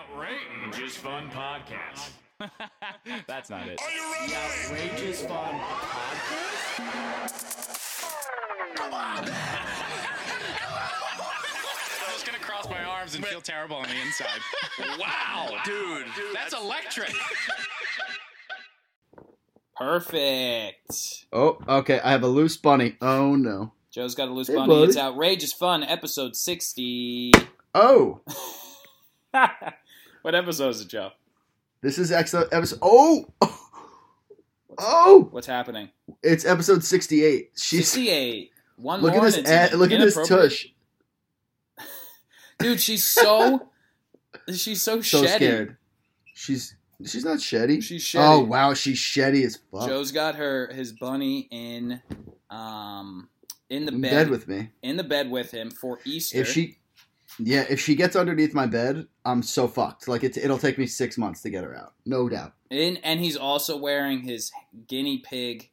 Outrageous Fun Podcast. That's not it. Outrageous fun podcast. I'm just gonna cross my arms and feel terrible on the inside. wow, dude, that's electric. Perfect. Oh, okay. I have a loose bunny. Oh no. Joe's got a loose Hey, bunny. buddy. It's outrageous fun. Episode sixty. Oh, what episode is it, Joe? this is ex- episode. Oh, oh, What's happening? it's episode sixty-eight. She's Sixty-eight. One look more. at this. and it's ad- look at this tush. dude. She's so. she's so, So sheddy. scared. She's she's not sheddy. She's Oh wow, she's sheddy as fuck. Joe's got her his bunny in, um, in the in bed, bed with me. in the bed with him for Easter. If she, yeah, if she gets underneath my bed, I'm so fucked. Like it's it'll take me six months to get her out, no doubt. In, and he's also wearing his guinea pig.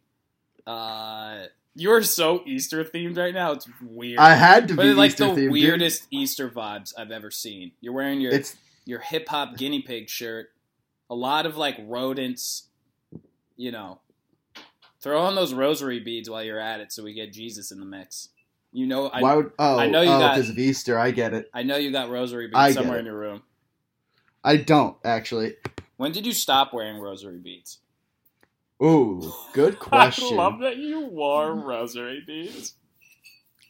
Uh, you're so Easter themed right now. It's weird. I had to but be like Easter the themed, dude. weirdest Easter vibes I've ever seen. You're wearing your It's your hip hop guinea pig shirt. A lot of like rodents. You know, throw on those rosary beads while you're at it, so we get Jesus in the mix. You know, I why would oh I know you oh got- because of Easter. I get it. I know you got rosary I beads get somewhere it. in your room. I don't actually. When did you stop wearing rosary beads? Ooh, good question. I love that you wore rosary beads.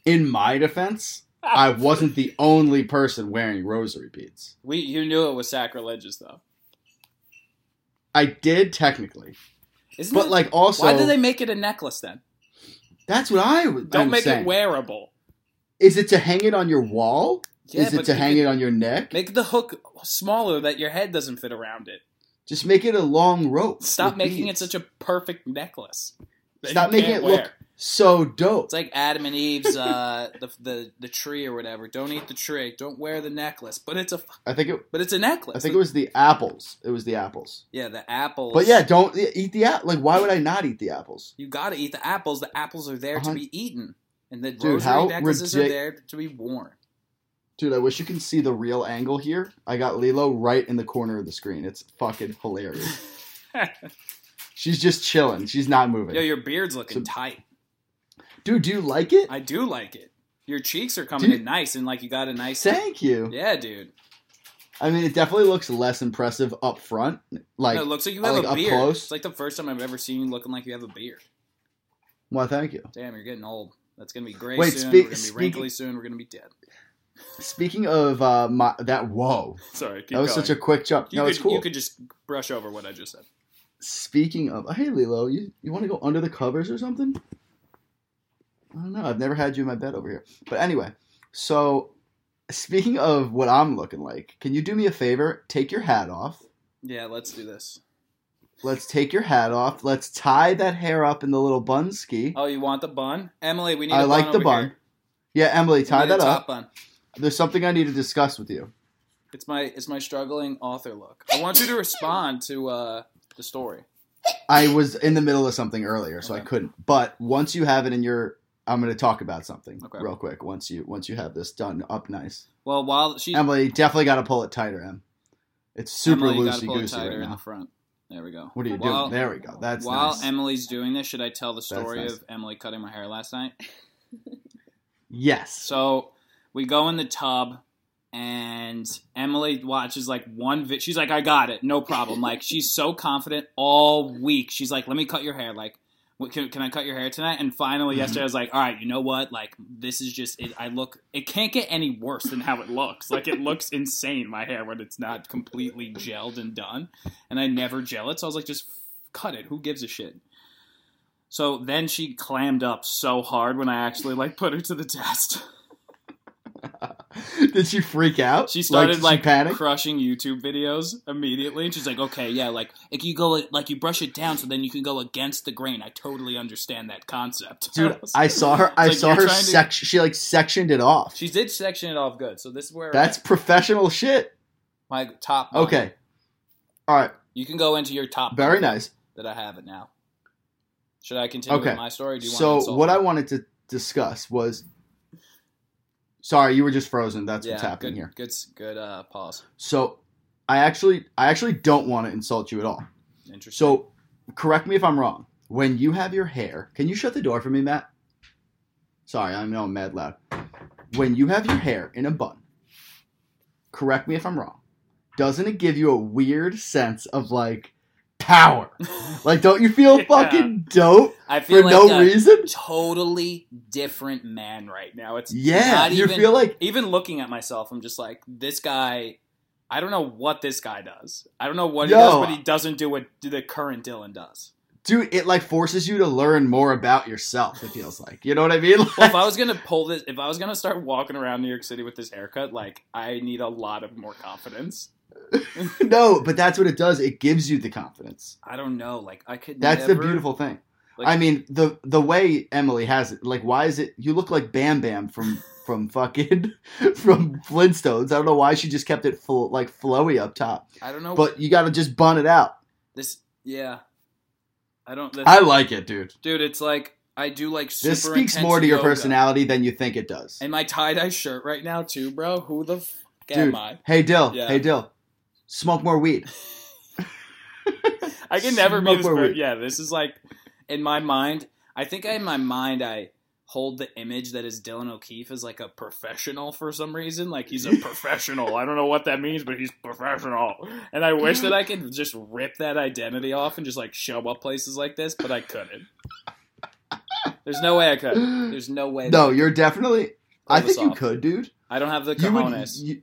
In my defense, I wasn't the only person wearing rosary beads. We you knew it was sacrilegious though. I did technically, Isn't but it- like also, why did they make it a necklace then? That's what I was. Don't I'm make saying. it wearable. Is it to hang it on your wall? Yeah, Is it to hang it on your neck? Make the hook smaller that your head doesn't fit around it. Just make it a long rope. Stop making beads. it such a perfect necklace. Stop making it look wear. So dope. It's like Adam and Eve's uh, the, the the tree or whatever. Don't eat the tree. Don't wear the necklace. But it's a I think it. but it's a necklace. I think it was the apples. It was the apples. yeah the apples. But yeah, don't eat the apple. Like, why would I not eat the apples? You got to eat the apples. The apples are there to Uh-huh. be eaten, and the Dude, rosary how necklaces are there to be worn. Dude, I wish you can see the real angle here. I got Lilo right in the corner of the screen. It's fucking hilarious. She's just chilling. She's not moving. Yo, your beard's looking So- tight. Dude, do you like it? I do like it. Your cheeks are coming Dude. in nice, and like you got a nice. Thank you. Yeah, dude. I mean, it definitely looks less impressive up front. Like, No, it looks like you uh, have like a beard. close? It's like the first time I've ever seen you looking like you have a beard. well, thank you. Damn, you're getting old. That's gonna be gray Wait, soon. speak- we're gonna be wrinkly soon. We're gonna be dead. Speaking of uh, my that whoa, Sorry, that was going. such a quick jump. You no, could, it's cool. You could just brush over what I just said. Speaking of, hey Lilo, you you want to go under the covers or something? I don't know. I've never had you in my bed over here. But anyway, so speaking of what I'm looking like, can you do me a favor? Take your hat off. Yeah, let's do this. Let's take your hat off. Let's tie that hair up in the little bun ski. Oh, you want the bun, Emily? We need. I like the bun. here. Yeah, Emily, tie that top up. bun. There's something I need to discuss with you. It's my it's my struggling author look. I want you to respond to uh, the story. I was in the middle of something earlier, so I couldn't. But once you have it in your, I'm going to talk about something Okay. real quick. Once you once you have this done up nice. Well, while she Emily, definitely got to pull it tighter, Em. It's super Emily, you gotta loosey goosey right in now. the front. There we go. What are you While- doing? There we go. That's While nice. Emily's doing this, should I tell the story nice. of Emily cutting my hair last night? yes. So we go in the tub, and Emily watches like one. Vi- she's like, "I got it, no problem." Like she's so confident all week. She's like, "Let me cut your hair." Like, what, can, can I cut your hair tonight? And finally, Mm-hmm. yesterday, I was like, "All right, you know what? Like, this is just. It, I look. It can't get any worse than how it looks. Like, it looks insane. My hair when it's not completely gelled and done, and I never gel it. So I was like, just cut it. Who gives a shit? So then she clammed up so hard when I actually like put her to the test. Did she freak out? She started did like, panic. crushing YouTube videos immediately, and she's like, "Okay, yeah, like if you go like you brush it down, so then you can go against the grain." I totally understand that concept, Dude, I saw her. I Like, saw her to- She like sectioned it off. She did section it off good, so this is where That's professional shit. my top. bun. Okay. All right. you can go into your top. Very nice. That I have it now. Should I continue Okay. with my story? Or do you want to So what? I wanted to discuss was. Sorry, you were just frozen. That's yeah, what's happening good, here. Good, good uh, pause. So, I actually I actually don't want to insult you at all. Interesting. So, correct me if I'm wrong. When you have your hair, can you shut the door for me, Matt? Sorry, I know I'm mad loud. When you have your hair in a bun, correct me if I'm wrong. Doesn't it give you a weird sense of like power? Like, don't you feel Yeah. fucking dope I for feel like no a reason? totally different man right now. It's Yeah, you even, feel like even looking at myself, I'm just like this guy. I don't know what this guy does. I don't know what Yo. he does, but he doesn't do what the current Dylan does. dude, it like forces you to learn more about yourself. It feels like, you know what I mean? Well, if I was gonna pull this, if I was gonna start walking around New York City with this haircut, like I need a lot of more confidence. no, but that's what it does. It gives you the confidence. I don't know, like I could. That's the beautiful thing. Like- I mean, the the way Emily has it, like, why is it? You look like Bam Bam from from fucking from Flintstones. I don't know why she just kept it full like flowy up top, I don't know, but you got to just bun it out. this, yeah, I don't. I like it, dude. dude, it's like I do like. Super This speaks more to your yoga. personality than you think it does. And my tie dye shirt right now too, bro. Who the fuck Dude, am I? hey Dill, Yeah. hey Dill, smoke more weed. I can never be Smoke this. more Per- weed. yeah, this is like in my mind. I think in my mind I hold the image that is Dylan O'Keefe as like a professional for some reason. Like he's a professional. I don't know what that means, but he's professional. And I wish that I could just rip that identity off and just like show up places like this, but I couldn't. There's no way I could. There's no way. No, you're definitely. I think you off. could, dude. I don't have the You would. You,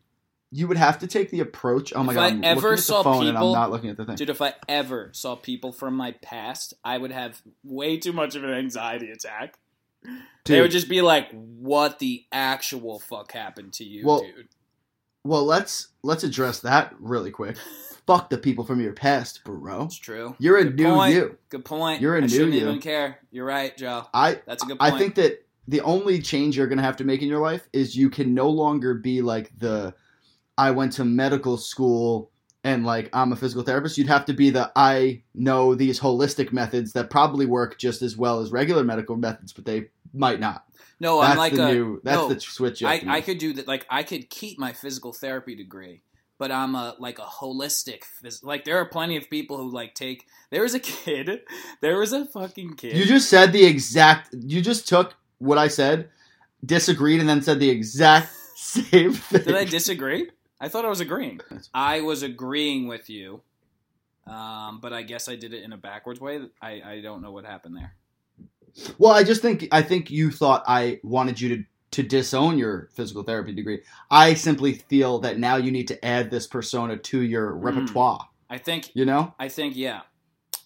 you would have to take the approach. Oh my If god! I I'm ever at the saw and I'm people- not looking at the thing. Dude, if I ever saw people from my past, I would have way too much of an anxiety attack. They would just be like, "What the actual fuck happened to you, Well, dude?" Well, let's let's address that really quick. Fuck the people from your past, bro. It's true. You're a Good new point. you. Good point. You're a I new shouldn't you. even care. You're right, Joe. I That's a good point. I think that the only change you're gonna have to make in your life is you can no longer be like the I went to medical school and like I'm a physical therapist. You'd have to be the I know these holistic methods that probably work just as well as regular medical methods, but they might not. no, that's I'm like the a. new. That's no, the switch. I, I could do that. Like I could keep my physical therapy degree, but I'm a like a holistic. Phys- like there are plenty of people who like take. There was a kid. There was a fucking kid. You just said the exact. You just took what I said, disagreed, and then said the exact same thing. Did I disagree? I thought I was agreeing. I was agreeing with you, um, but I guess I did it in a backwards way. I, I don't know what happened there. Well, I just think I think you thought I wanted you to to disown your physical therapy degree. I simply feel that now you need to add this persona to your Mm. repertoire. I think You know? I think yeah.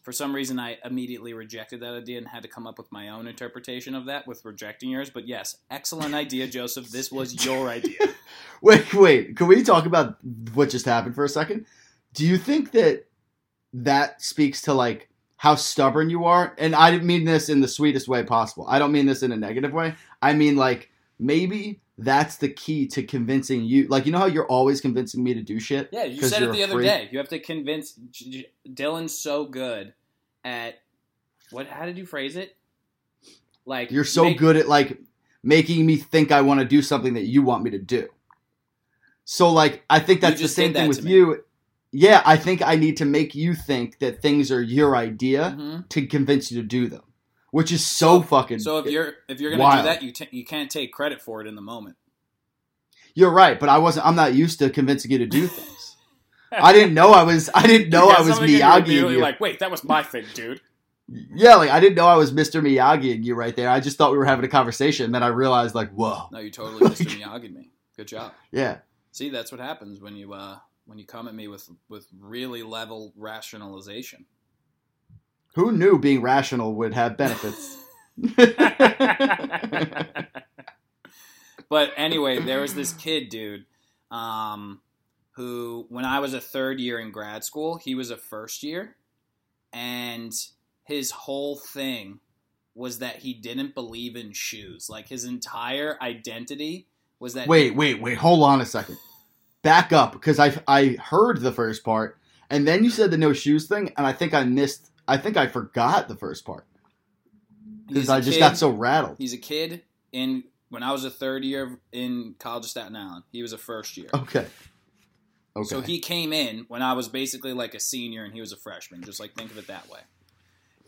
For some reason, I immediately rejected that idea and had to come up with my own interpretation of that with rejecting yours. But yes, excellent idea, Joseph. This was your idea. Wait, wait. Can we talk about what just happened for a second? Do you think that that speaks to like how stubborn you are? And I didn't mean this in the sweetest way possible. I don't mean this in a negative way. I mean like maybe that's the key to convincing you. Like you know how you're always convincing me to do shit. Yeah, you said it the other afraid- day. You have to convince J- J- Dylan's so good at what? How did you phrase it? Like You're so make- good at like making me think I want to do something that you want me to do. So like I think that's the same thing with me. you. Yeah, I think I need to make you think that things are your idea Mhm. to convince you to do them, which is so, fucking. So if you're if you're gonna Wild. do that, you t- you can't take credit for it in the moment. you're right, but I wasn't. I'm not used to convincing you to do things. I didn't know I was. I didn't know I was and Miyagi. immediately You. Like, wait, that was my thing, dude. Yeah, like I didn't know I was Mr. Miyagi and you right there. I just thought we were having a conversation. And then I realized, like, whoa, No, you totally Mr. Miyagi me. Good job. yeah. See, that's what happens when you uh when you come at me with with really level rationalization. Who knew being rational would have benefits? but anyway, there was this kid, dude, um, who when I was a third year in grad school, he was a first year, and his whole thing was that he didn't believe in shoes. Like his entire identity was that. Wait, wait, wait. Hold on a second. Back up because I I heard the first part, and then you said the no shoes thing, and I think I missed. I think I forgot the first part because I just kid- got so rattled. He's a kid in when I was a third year in College of Staten Island. He was a first year. Okay. Okay. So he came in when I was basically like a senior and he was a freshman. Just like think of it that way.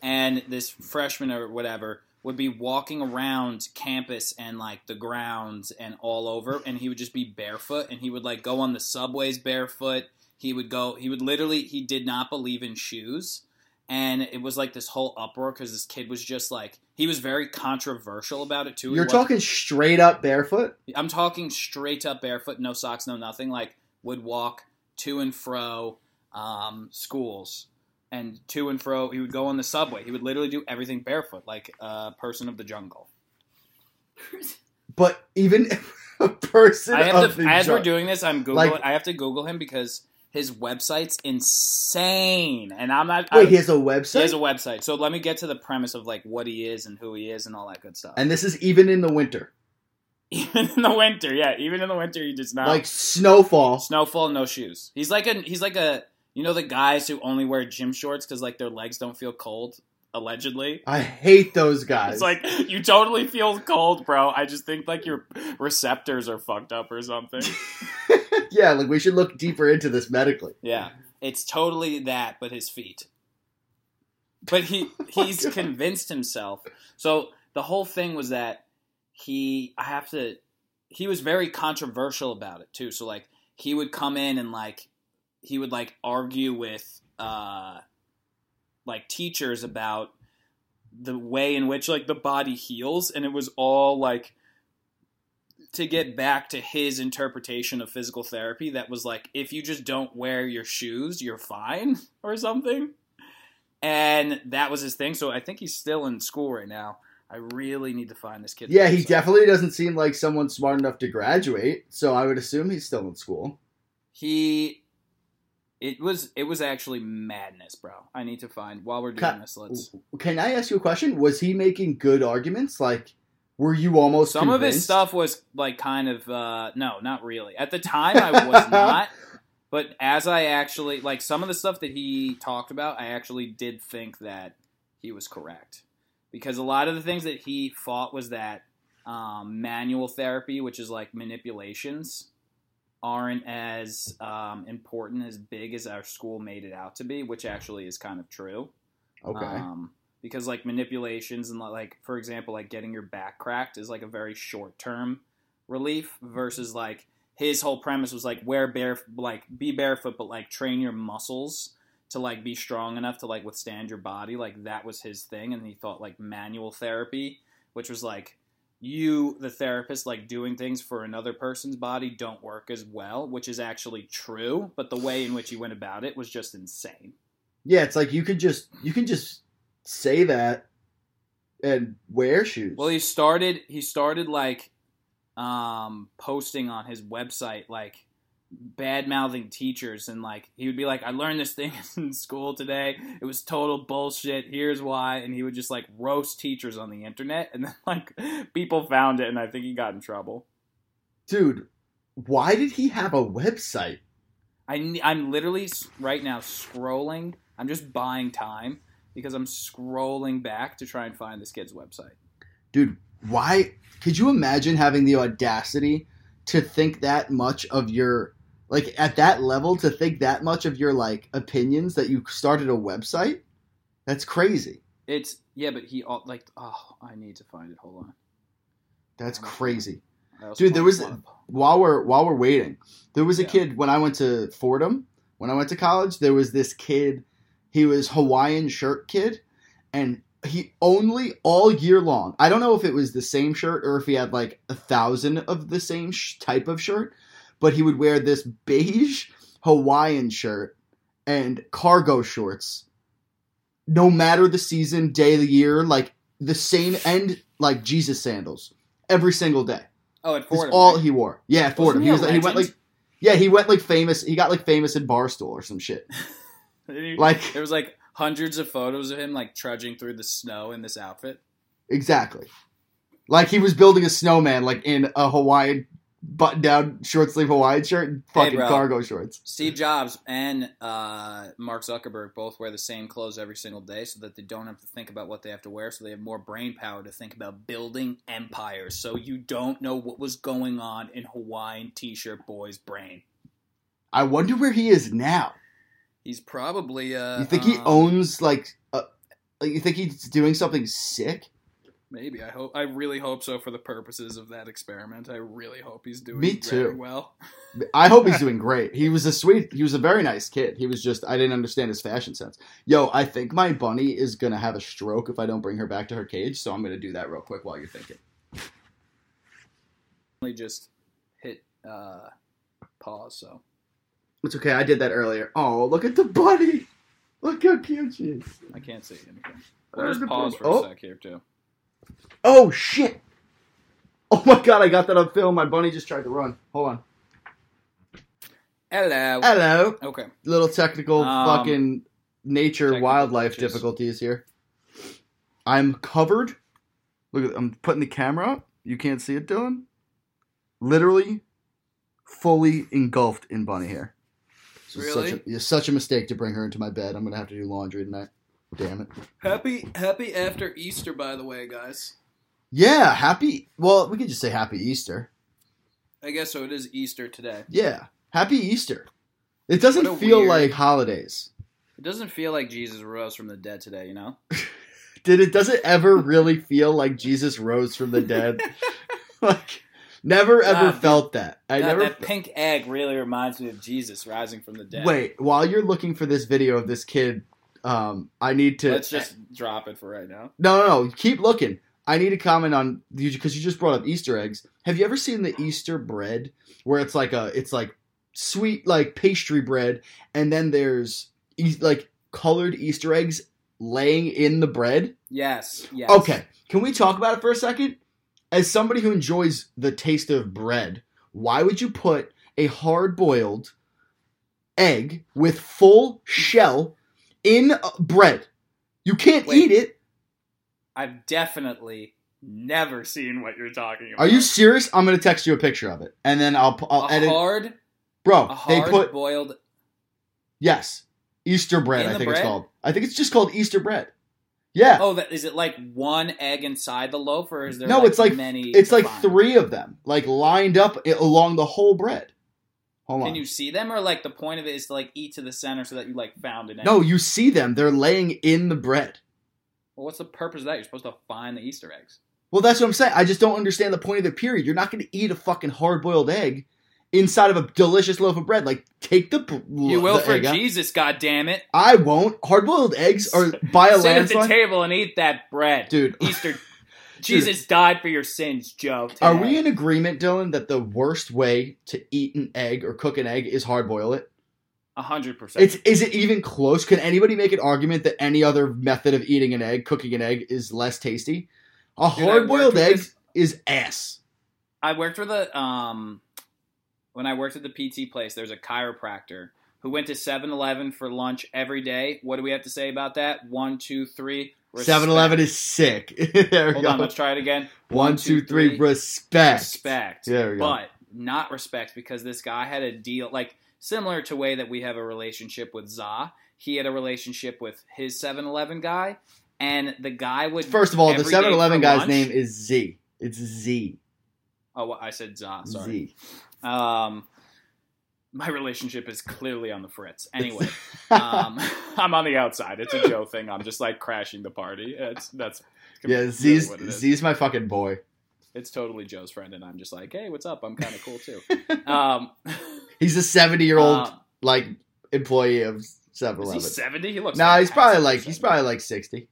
And this freshman or whatever would be walking around campus and like the grounds and all over, and he would just be barefoot and he would like go on the subways barefoot. He would go. He would literally. He did not believe in shoes. And it was like this whole uproar because this kid was just like he was very controversial about it too. You're talking straight up barefoot. I'm talking straight up barefoot, no socks, no nothing. Like would walk to and fro um, schools and to and fro. He would go on the subway. He would literally do everything barefoot, like a person of the jungle. But even a person I of have the to, as we're doing this, I'm Google. Like- I have to Google him because his website's insane, and I'm not. Wait, I, he has a website. he has a website. So let me get to the premise of like what he is and who he is and all that good stuff. and this is even in the winter, even in the winter, yeah, even in the winter, he just not like snowfall. Snowfall, no shoes. He's like a he's like a you know the guys who only wear gym shorts because like their legs don't feel cold. Allegedly, I hate those guys. it's like you totally feel cold, bro. I just think like your receptors are fucked up or something. yeah, like we should look deeper into this medically. Yeah, it's totally that, but his feet. But he oh he's God. convinced himself. So the whole thing was that he I have to he was very controversial about it too. So like he would come in and like he would like argue with uh like teachers about the way in which like the body heals. And it was all like to get back to his interpretation of physical therapy that was like if you just don't wear your shoes you're fine or something. And that was his thing. So i think he's still in school right now i really need to find this kid Yeah, he definitely doesn't seem like someone smart enough to graduate, so I would assume he's still in school. he it was it was actually madness bro i need to find while we're doing Ca- this let's Can I ask you a question? Was he making good arguments? Like, were you almost some of his stuff was like kind of uh no not really at the time i was not but as i actually like some of the stuff that he talked about i actually did think that he was correct because a lot of the things that he fought was that um, manual therapy which is like manipulations aren't as um, important as big as our school made it out to be which actually is kind of true Okay. um, because like manipulations and like for example like getting your back cracked is like a very short term relief versus like his whole premise was like wear bare like be barefoot but like train your muscles to like be strong enough to like withstand your body like that was his thing and he thought like manual therapy which was like you the therapist like doing things for another person's body don't work as well which is actually true but the way in which he went about it was just insane yeah, it's like you could just you can just say that and wear shoes. Well, he started. He started like um, posting on his website like bad mouthing teachers and like he would be like, "I learned this thing in school today. It was total bullshit. Here's why." And he would just like roast teachers on the internet, and then like people found it, and I think he got in trouble. Dude, why did he have a website? I, I'm literally right now scrolling. I'm just buying time because I'm scrolling back to try and find this kid's website. Dude, why could you imagine having the audacity to think that much of your like at that level to think that much of your like opinions that you started a website? That's crazy. It's yeah, but he all like oh, I need to find it. Hold on. That's crazy. Dude, there was while we're while we're waiting, there was a Yeah. kid when I went to Fordham. When I went to college, there was this kid. He was Hawaiian shirt kid, and he only all year long. I don't know if it was the same shirt or if he had like a thousand of the same sh- type of shirt, but he would wear this beige Hawaiian shirt and cargo shorts, no matter the season, day of the year, like the same end like Jesus sandals every single day. Oh, at That's Fordham. all right? he wore. Yeah, Fordham. he He was. He went like. Yeah, he went like famous. He got like famous in Barstool or some shit. He- Like there was like hundreds of photos of him like trudging through the snow in this outfit. exactly. Like he was building a snowman, like in a Hawaiian button-down short sleeve Hawaiian shirt and Hey, fucking bro. cargo shorts. Steve Jobs and uh, Mark Zuckerberg both wear the same clothes every single day so that they don't have to think about what they have to wear, so they have more brain power to think about building empires. So you don't know what was going on in Hawaiian t-shirt boy's brain. I wonder where he is now. He's probably. Uh, You think he um, owns like, uh, like you think he's doing something sick? Maybe I hope. I really hope so for the purposes of that experiment. I really hope he's doing Me too. well. I hope he's doing great. He was a sweet, he was a very nice kid. He was just, I didn't understand his fashion sense. Yo, I think my bunny is gonna have a stroke if I don't bring her back to her cage. So I'm gonna do that real quick while you're thinking. Just hit uh, pause. So It's okay. I did that earlier. Oh, look at the bunny. Look how cute she is. I can't see anything. Where's There's the pause for oh. a sec here too. Oh shit! Oh my god, I got that on film. My bunny just tried to run. Hold on. Hello. Hello. Okay. Little technical Um, fucking nature technical wildlife glitches. difficulties here. I'm covered. Look at I'm putting the camera up. You can't see it, Dylan. Literally fully engulfed in bunny hair. This is Really? Such a, it's such a mistake to bring her into my bed. I'm gonna have to do laundry tonight. Damn it. Happy Happy after Easter, by the way, guys. Yeah, happy. Well, we could just say happy Easter. I guess so. It is Easter today. Yeah, happy Easter. It doesn't feel weird- like holidays. It doesn't feel like Jesus rose from the dead today. You know. Did it? Does it ever really feel like Jesus rose from the dead? like, never ever felt that. I that, never. that pink egg really reminds me of Jesus rising from the dead. Wait, while you're looking for this video of this kid, um, I need to. Let's just drop it for right now. No, no, no. Keep looking. I need to comment on you because you just brought up Easter eggs. Have you ever seen the Easter bread where it's like a it's like sweet like pastry bread, and then there's like colored Easter eggs laying in the bread? Yes. Yes. Okay, can we talk about it for a second? As somebody who enjoys the taste of bread, why would you put a hard boiled egg with full shell in uh, bread? You can't Wait. eat it. I've definitely never seen what you're talking about. Are you serious? I'm gonna text you a picture of it, and then I'll I'll a edit. hard, Bro, a they put boiled? yes, Easter bread. I think it's called. I think it's just called Easter bread. Yeah, Oh, that is it. Like one egg inside the loaf, or is there? No, like it's like- many. it's like three of them, like lined up along the whole bread. Hold Can on. you see them, or like the point of it is to like eat to the center so that you like found an egg? No, you see them. They're laying in the bread. Well, what's the purpose of that? You're supposed to find the Easter eggs. Well, that's what I'm saying. I just don't understand the point of the period. You're not going to eat a fucking hard boiled egg inside of a delicious loaf of bread. Like, take the. You will the for. Jesus, God damn it! I won't. Hard boiled eggs are by a Sit at the table and eat that bread, Dude, Easter. Jesus died for your sins, Joe. Are we in agreement, Dylan, that the worst way to eat an egg or cook an egg is hard boil it? A hundred percent. It's is it even close? Can anybody make an argument that any other method of eating an egg, cooking an egg, is less tasty? A Dude, I hard boiled with egg this- is ass. I worked with a um when I worked at the PT place, there's a chiropractor who went to 7-Eleven for lunch every day. What do we have to say about that? One, two, three. Respect. 7 Eleven is sick. there we Hold go. on, let's try it again. One, two, three, respect. Respect. There we go. But not respect because this guy had a deal like similar to way that we have a relationship with Za. He had a relationship with his 7-Eleven guy, and the guy would First of all, the 7 Eleven guy's lunch- name is Z. It's Z. Oh, well, I said Za. Sorry. Z. Um, my relationship is clearly on the fritz. Anyway, um, I'm on the outside. It's a Joe thing. I'm just like crashing the party. It's that's yeah, Z's, what it is. Z's my fucking boy. It's totally Joe's friend, and I'm just like, hey, what's up? I'm kind of cool too. um, He's a 70 year old, um, like, employee of 7 is he 70? He looks. Nah, he's probably like for he's probably like sixty.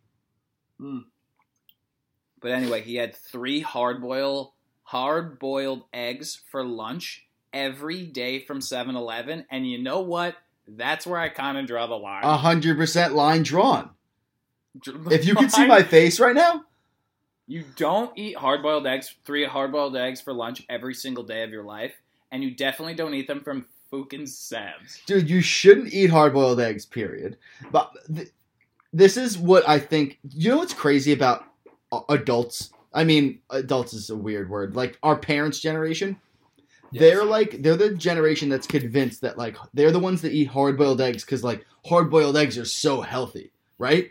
But anyway, he had three hard boil hard boiled eggs for lunch every day from 7-Eleven, and you know what? That's where I kind of draw the line. A hundred percent line drawn. If you could see my face right now, You don't eat hard boiled eggs, three hard boiled eggs for lunch every single day of your life, and you definitely don't eat them from fucking Sam's. dude, you shouldn't eat hard boiled eggs. Period. But th- this is what I think. You know what's crazy about adults? I mean, adults is a weird word. Like our parents' generation, they're like they're the generation that's convinced that like they're the ones that eat hard boiled eggs because like hard boiled eggs are so healthy, right?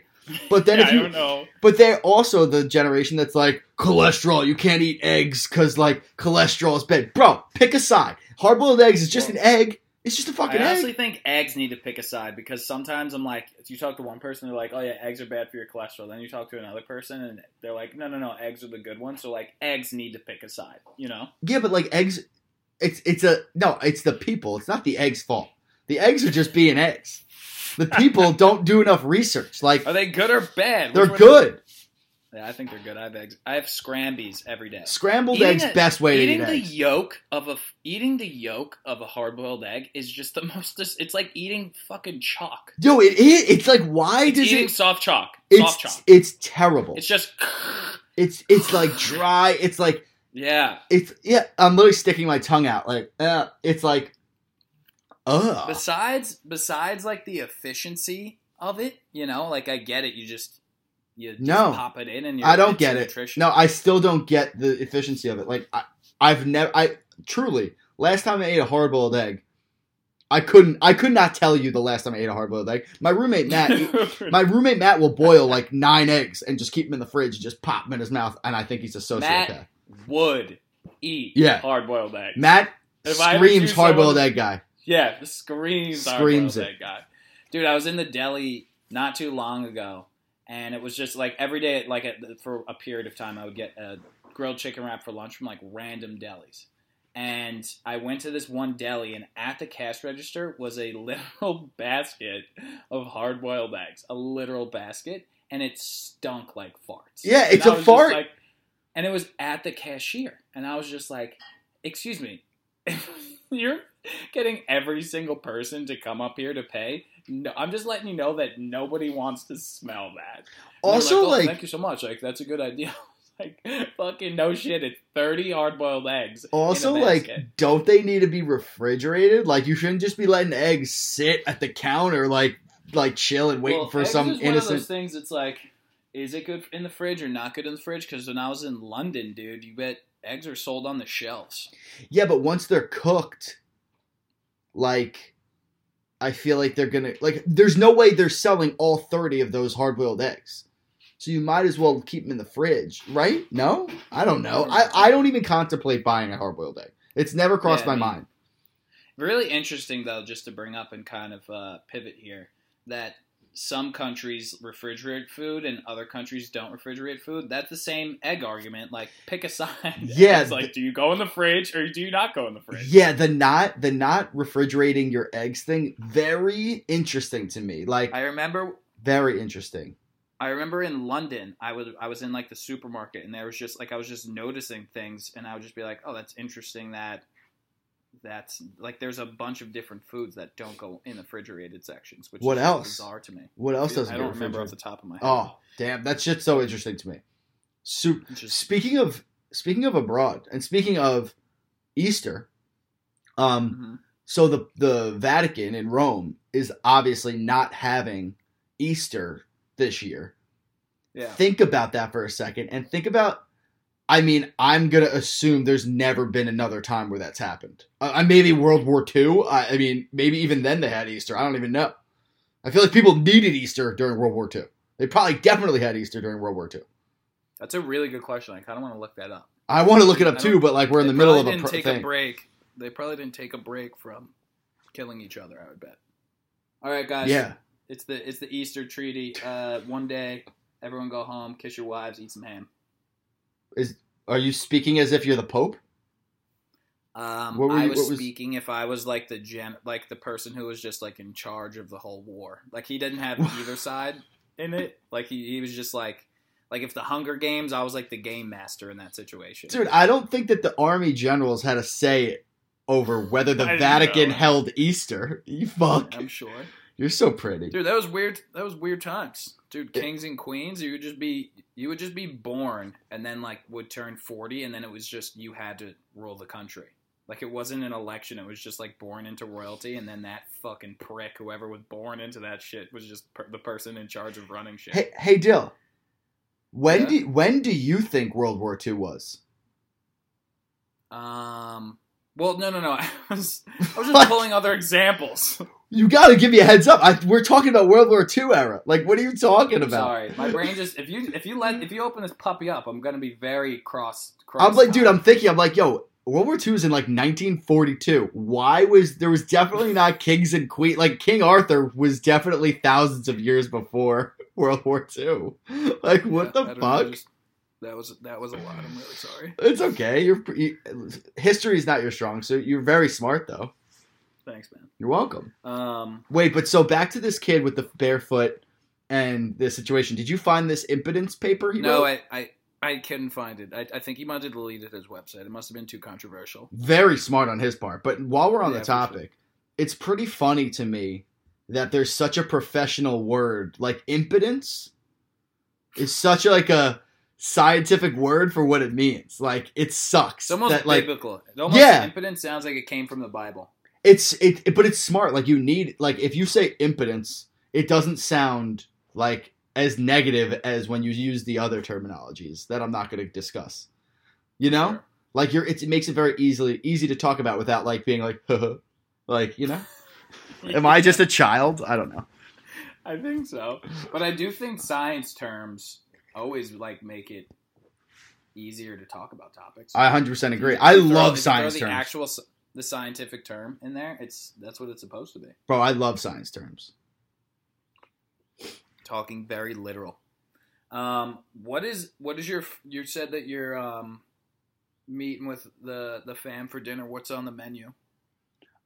But then if you know. But they're also the generation that's like cholesterol. You can't eat eggs because like cholesterol is bad. Bro, pick a side. Hard boiled eggs is just an egg. It's just a fucking I honestly egg. think eggs need to pick a side because sometimes I'm like, you talk to one person, they're like, oh yeah, eggs are bad for your cholesterol. Then you talk to another person, and they're like, no, no, no, eggs are the good ones. So like, eggs need to pick a side. You know? Yeah, but like eggs, it's it's a no. It's the people. It's not the eggs' fault. The eggs are just being eggs. The people don't do enough research. Like Are they good or bad? they're good. Yeah, I think they're good. I have eggs. I have scrambies every day. Scrambled Eating eggs, a- best way to eat. eating the eggs. yolk of a eating the yolk of a hard boiled egg is just the most. It's like eating fucking chalk. Yo, it is. It's like why It's does eating it? soft chalk. Soft It's chalk. it's terrible. It's just It's it's like dry. It's like yeah. it's yeah. I'm literally sticking my tongue out. Like uh, it's like ugh. Besides, besides like the efficiency of it, you know, like I get it. You just you just No. pop it in and you're, I don't get it. nutrition. No, I still don't get the efficiency of it. Like I, I've never. I truly last time I ate a hard boiled egg, I couldn't. I could not tell you the last time I ate a hard boiled egg. My roommate Matt. my roommate Matt will boil like nine eggs and just keep them in the fridge and just pop them in his mouth, and I think he's a sociopath. Matt- would eat Yeah. hard boiled egg. Matt If screams hard boiled egg guy. Yeah, screams Screams it. that guy. Dude, I was in the deli not too long ago, and it was just like every day, like for a period of time, I would get a grilled chicken wrap for lunch from like random delis. And I went to this one deli, and at the cash register was a literal basket of hard boiled eggs, a literal basket, and it stunk like farts. Yeah, it's a fart. like- and it was at the cashier, and I was just like, "Excuse me, you're getting every single person to come up here to pay. No, I'm just letting you know that nobody wants to smell that. And Also, "Oh, like, thank you so much. Like, that's a good idea. like, fucking no shit. It's 30 hard boiled eggs. also, like, don't they need to be refrigerated? Like, you shouldn't just be letting eggs sit at the counter, like, like chill and waiting Well, for some is one of those innocent. things. It's like, is it good in the fridge or not good in the fridge? Because when I was in London, dude, you bet eggs are sold on the shelves. Yeah, but once they're cooked, like, I feel like they're gonna like. There's no way they're selling all thirty of those hard boiled eggs. So you might as well keep them in the fridge, right? No, I don't know. I, I don't even contemplate buying a hard boiled egg. It's never crossed Yeah, my me- mind. Really interesting, though, just to bring up and kind of uh, pivot here, that some countries refrigerate food and other countries don't refrigerate food. That's the same egg argument. Like, pick a side. Yeah, it's like, do you go in the fridge or do you not go in the fridge? Yeah, the not the not refrigerating your eggs thing very interesting to me. Like I remember very interesting. I remember in London, I was I was in like the supermarket, and there was just like I was just noticing things, and I would just be like, "Oh, that's interesting that that's like there's a bunch of different foods that don't go in the refrigerated sections." Which What is else? Bizarre to me. What else doesn't I don't remember off the top of my head. Oh, damn, that shit's so interesting to me. Just- Speaking of speaking of abroad and speaking of Easter, um, Mhm. so the the Vatican in Rome is obviously not having Easter this year. yeah. Think about that for a second and think about I mean, I'm gonna assume there's never been another time where that's happened. Uh, maybe World War II. I, I mean, maybe even then they had Easter. I don't even know. I feel like people needed Easter during World War II. They probably definitely had Easter during World War II. That's a really good question. I kind of want to look that up. I want to look it up too, but like we're in the middle of a pr- take thing. a break. They probably didn't take a break from killing each other. I would bet. All right, guys. Yeah, It's the it's the Easter treaty. Uh, one day, everyone go home, kiss your wives, eat some ham. Are you speaking as if you're the Pope? Um, What were I was, what was- speaking if I was like the gen, like the person who was just like in charge of the whole war. Like he didn't have either side in it. Like he, he was just like like if the Hunger Games, I was like the game master in that situation. Dude, I don't think that the army generals had a say over whether the Vatican know. held Easter. You fuck. I'm sure, You're so pretty. dude. That was weird. That was weird times, dude. Kings and queens, you would just be you would just be born and then like would turn forty, and then it was just you had to rule the country. Like it wasn't an election; it was just like born into royalty, and then that fucking prick, whoever was born into that shit, was just per- the person in charge of running shit. Hey, hey, Dill. When Yeah? do when do you think World War II was? Um. Well, no, no, no. I was, I was just pulling other examples. You got to give me a heads up. I, we're talking about World War II era. Like, what are you talking about? Sorry, my brain just if you if you let if you open this puppy up, I'm gonna be very cross. cross I'm like, dude, I'm thinking. I'm like, yo, World War II is in like 1942. Why was there was definitely not kings and queen like King Arthur was definitely thousands of years before World War II. Like what Yeah, the know, fuck? just- that was that was a lot. I'm really sorry. It's okay. You're you, history is not your strong suit. You're very smart though. Thanks, man. You're welcome. Um, Wait, but so back to this kid with the barefoot and the situation. Did you find this impotence paper? He no, wrote? I, I I couldn't find it. I, I think he might have deleted his website. It must have been too controversial. very smart on his part. But while we're on Yeah, the for sure. topic, it's pretty funny to me that there's such a professional word like impotence is such like a scientific word for what it means. Like it sucks. It's almost that, like biblical. Almost Yeah. impotence sounds like it came from the Bible. It's it, it- but it's smart. Like you need like if you say impotence, it doesn't sound like as negative as when you use the other terminologies that I'm not going to discuss. You know? Sure. Like you're it's, it makes it very easily easy to talk about without like being like like, you know? Am I just a child? I don't know. I think so, but I do think science terms always like make it easier to talk about topics. I 100% agree. I love science terms. Actual the scientific term in there. It's that's what it's supposed to be. Bro, I love science terms. Talking very literal. Um, what is what is your you said that you're um meeting with the the fam for dinner. What's on the menu?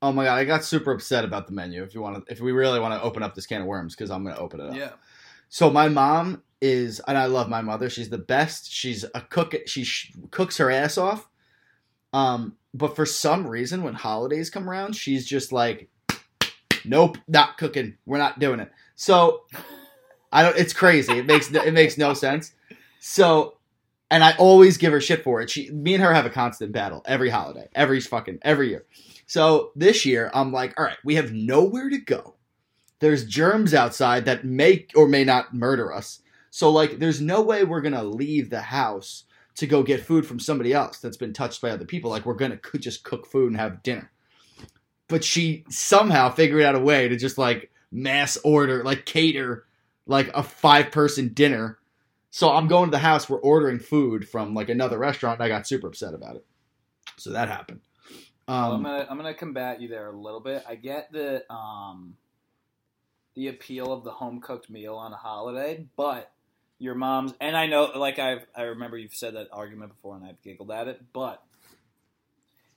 Oh my god, I got super upset about the menu. If you want to if we really want to open up this can of worms cuz I'm going to open it up. Yeah. So my mom is, and I love my mother. She's the best. She's a cook. She sh- cooks her ass off. Um, but for some reason, when holidays come around, she's just like, "Nope, not cooking. We're not doing it." So I don't. It's crazy. It makes it makes no sense. So, and I always give her shit for it. She, me and her have a constant battle every holiday, every fucking every year. So this year, I'm like, all right, we have nowhere to go there's germs outside that may or may not murder us. So like there's no way we're to leave the house to go get food from somebody else that's been touched by other people. Like we're going to just cook food and have dinner. But she somehow figured out a way to just like mass order, like cater like a five person dinner. So I'm going to the house, we're ordering food from like another restaurant, and I got super upset about it. So that happened. Well, I'm Um, gonna I'm gonna combat you there a little bit. I get the um the appeal of the home cooked meal on a holiday, but your mom's and I know like I've I remember you've said that argument before and I've giggled at it, but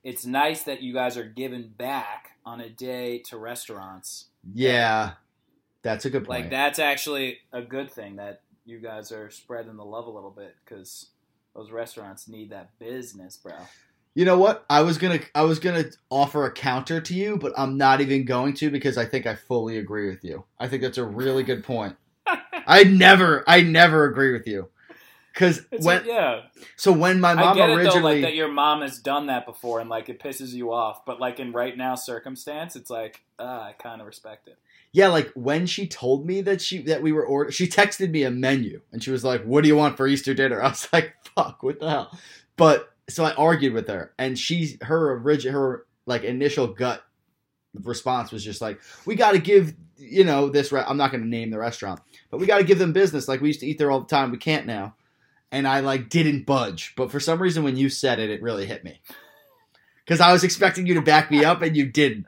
it's nice that you guys are giving back on a day to restaurants. yeah, that's a good point. Like that's actually a good thing that you guys are spreading the love a little bit because those restaurants need that business, bro. You know what? I was gonna I was gonna offer a counter to you, but I'm not even going to because I think I fully agree with you. I think that's a really good point. I never I never agree with you. Cause It's when yeah, so when my I mom get it though, originally like that your mom has done that before, and like it pisses you off. But like in right now circumstance, it's like uh, I kind of respect it. Yeah, like when she told me that she that we were order she texted me a menu and she was like, What do you want for Easter dinner? I was like, Fuck, what the hell? But so I argued with her and she her origin her like initial gut response was just like, We gotta give you know, this re- I'm not gonna name the restaurant, but we gotta give them business. Like we used to eat there all the time. We can't now. And I like didn't budge. But for some reason when you said it, it really hit me. Cause I was expecting you to back me up and you didn't.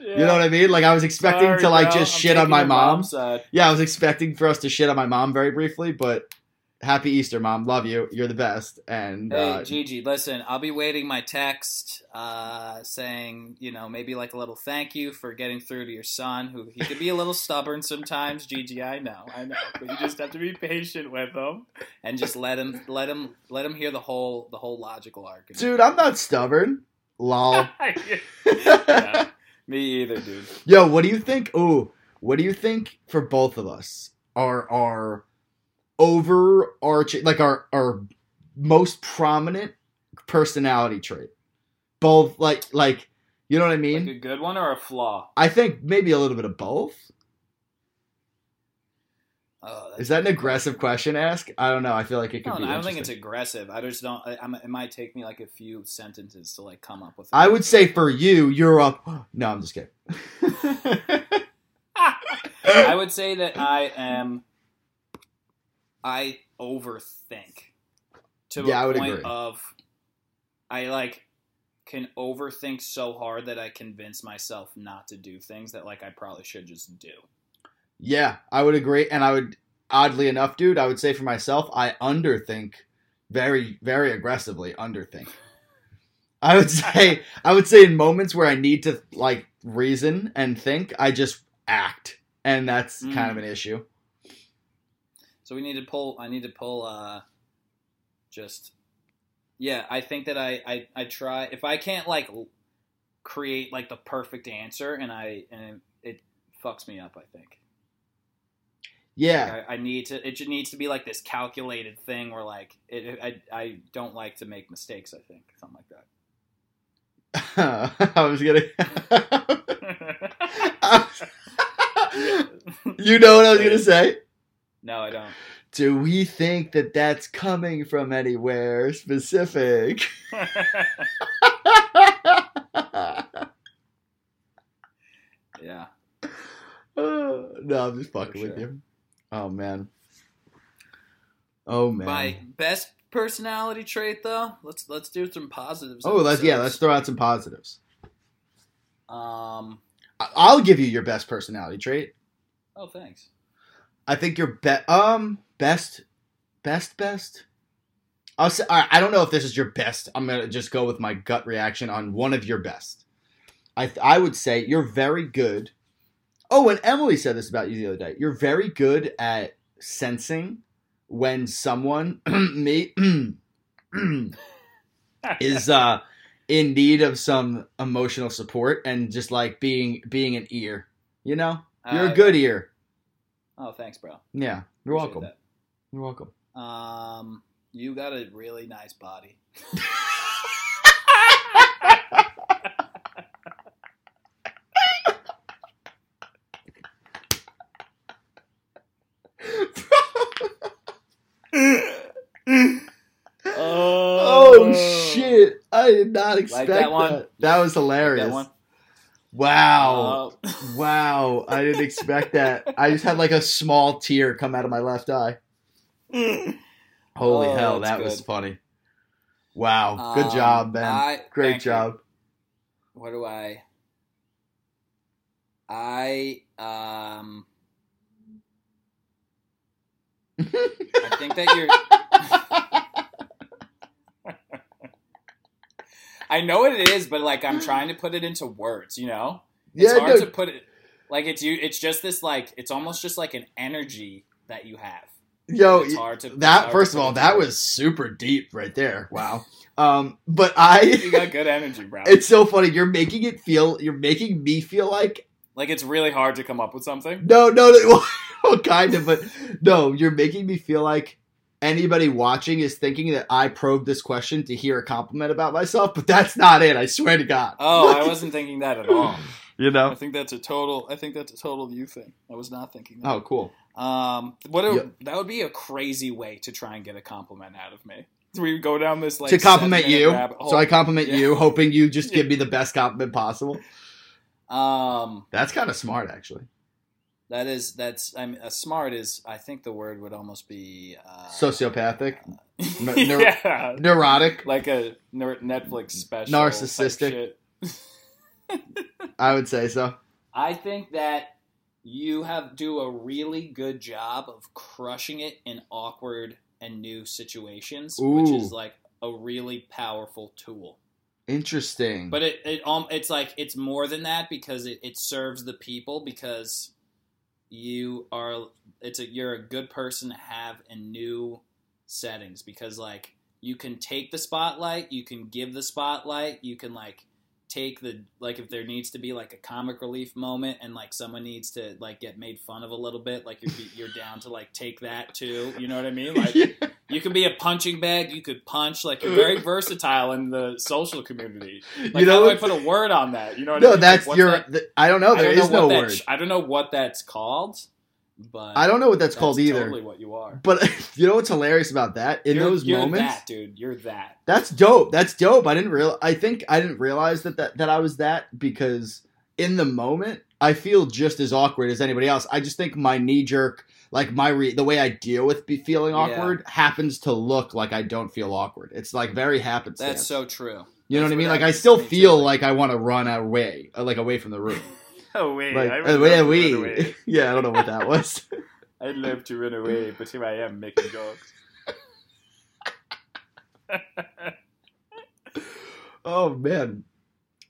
You know what I mean? Like I was expecting Sorry, to like bro. just I'm shit on my mom. Yeah, I was expecting for us to shit on my mom very briefly, but happy Easter, mom. Love you. You're the best. And Hey, uh, Gigi, listen, I'll be waiting my text uh, saying, you know, maybe like a little thank you for getting through to your son, who he could be a little stubborn sometimes. Gigi, I know, I know, but you just have to be patient with him and just let him, let him, let him hear the whole, the whole logical argument. dude, I'm not stubborn. Lol. Yeah, me either, dude. Yo, what do you think? Ooh, what do you think for both of us are our overarching, like our our most prominent personality trait? Both, like, like you know what I mean? Like a good one or a flaw? I think maybe a little bit of both. Oh, Is that an aggressive question? to Ask. I don't know. I feel like it could No, be. no, I don't think it's aggressive. I just don't. I, I'm, it might take me like a few sentences to like come up with. I would say for you, you're up. No, I'm just kidding. I would say that I am. I overthink to Yeah, a I would point agree. of. I like. can overthink so hard that I convince myself not to do things that like I probably should just do. Yeah, I would agree, and I would oddly enough, dude, I would say for myself, I underthink very, very aggressively. Underthink. I would say, I would say in moments where I need to like reason and think, I just act, and that's kind of Mm. an issue. So we need to pull. I need to pull. uh Just yeah. I think that I I I try if I can't like create like the perfect answer and I and it fucks me up. I think. Yeah, I, I need to. It just needs to be like this calculated thing where like it, I I don't like to make mistakes. I think something like that. I was gonna. you know what I was gonna say? No, I don't. Do we think that that's coming from anywhere specific? yeah. Uh, no, I'm just fucking For with you. Oh man. Oh man. My best personality trait, though. Let's let's do some positives. oh, let's yeah, let's throw out some positives. Um. I'll give you your best personality trait. Oh, thanks. I think your be- um best best best. I'll say right, I don't know if this is your best. I'm gonna just go with my gut reaction on one of your best. I th- I would say you're very good. Oh, and Emily said this about you the other day. You're very good at sensing when someone me is uh in need of some emotional support and just like being being an ear. You know, you're Uh, a good ear. Oh, thanks, bro. Yeah, you're Appreciate welcome. You're welcome. Um, you got a really nice body. oh shit! I did not expect that that. one? That, was hilarious. That one. Wow. Uh, Wow. I didn't expect that. I just had like a small tear come out of my left eye. Holy Oh, hell, that was funny. Wow. Good Um, job, Ben. I- Great thank you. job. what do I? I um. I think that you're. I know what it is, but like I'm trying to put it into words. You know, it's yeah, hard no, to put it. Like it's you. It's just this. Like it's almost just like an energy that you have. yo, It's hard to. that hard to first of all, that words. was super deep right there. Wow. Um, but I, You got good energy, bro. it's so funny. You're making it feel. You're making me feel like like it's really hard to come up with something. No, no, no well, kind of, but no, you're making me feel like anybody watching is thinking that I probed this question to hear a compliment about myself, but that's not it. I swear to God. Oh, I wasn't thinking that at all. you know, I think that's a total. I think that's a total you thing. I was not thinking that. Oh, cool. Um, what a, Yeah. that would be a crazy way to try and get a compliment out of me. We go down this like to compliment you, so I compliment Yeah. you, hoping you just give me the best compliment possible. um, That's kind of smart, actually. That is that's I'm a smart is I think the word would almost be uh, Sociopathic, n- neur- yeah, neurotic. like a ner- Netflix special, Narcissistic. I would say so. I think that you have do a really good job of crushing it in awkward and new situations, which is like a really powerful tool. Interesting. But it, it um it's like it's more than that because it, it serves the people because you are it's a you're a good person to have in new settings because like you can take the spotlight, you can give the spotlight, you can like take the like if there needs to be like a comic relief moment and like someone needs to like get made fun of a little bit like you're you're down to like take that too you know what i mean like Yeah. You can be a punching bag you could punch like you're very versatile in the social community like you know, how do i put a word on that you know what I no, mean? that's Like, your. that- th- I don't know. There don't is know no word. that, I don't know what that's called but I don't know what that's, that's called either. totally what you are But you know what's hilarious about that? In you're, those you're moments, that dude you're that That's dope. That's dope. I didn't real. I think I didn't realize that, that that I was that because in the moment I feel just as awkward as anybody else. I just think my knee jerk, like my re- the way I deal with be feeling Yeah. awkward, happens to look like I don't feel awkward. It's like very happenstance. that's so true You know That's what I mean? what Like I still me, too. feel like I want to run away, uh, like away from the room. Oh Like uh, yeah, love to we, run away. yeah, I don't know what that was. I'd love to run away, but here I am making jokes. oh man,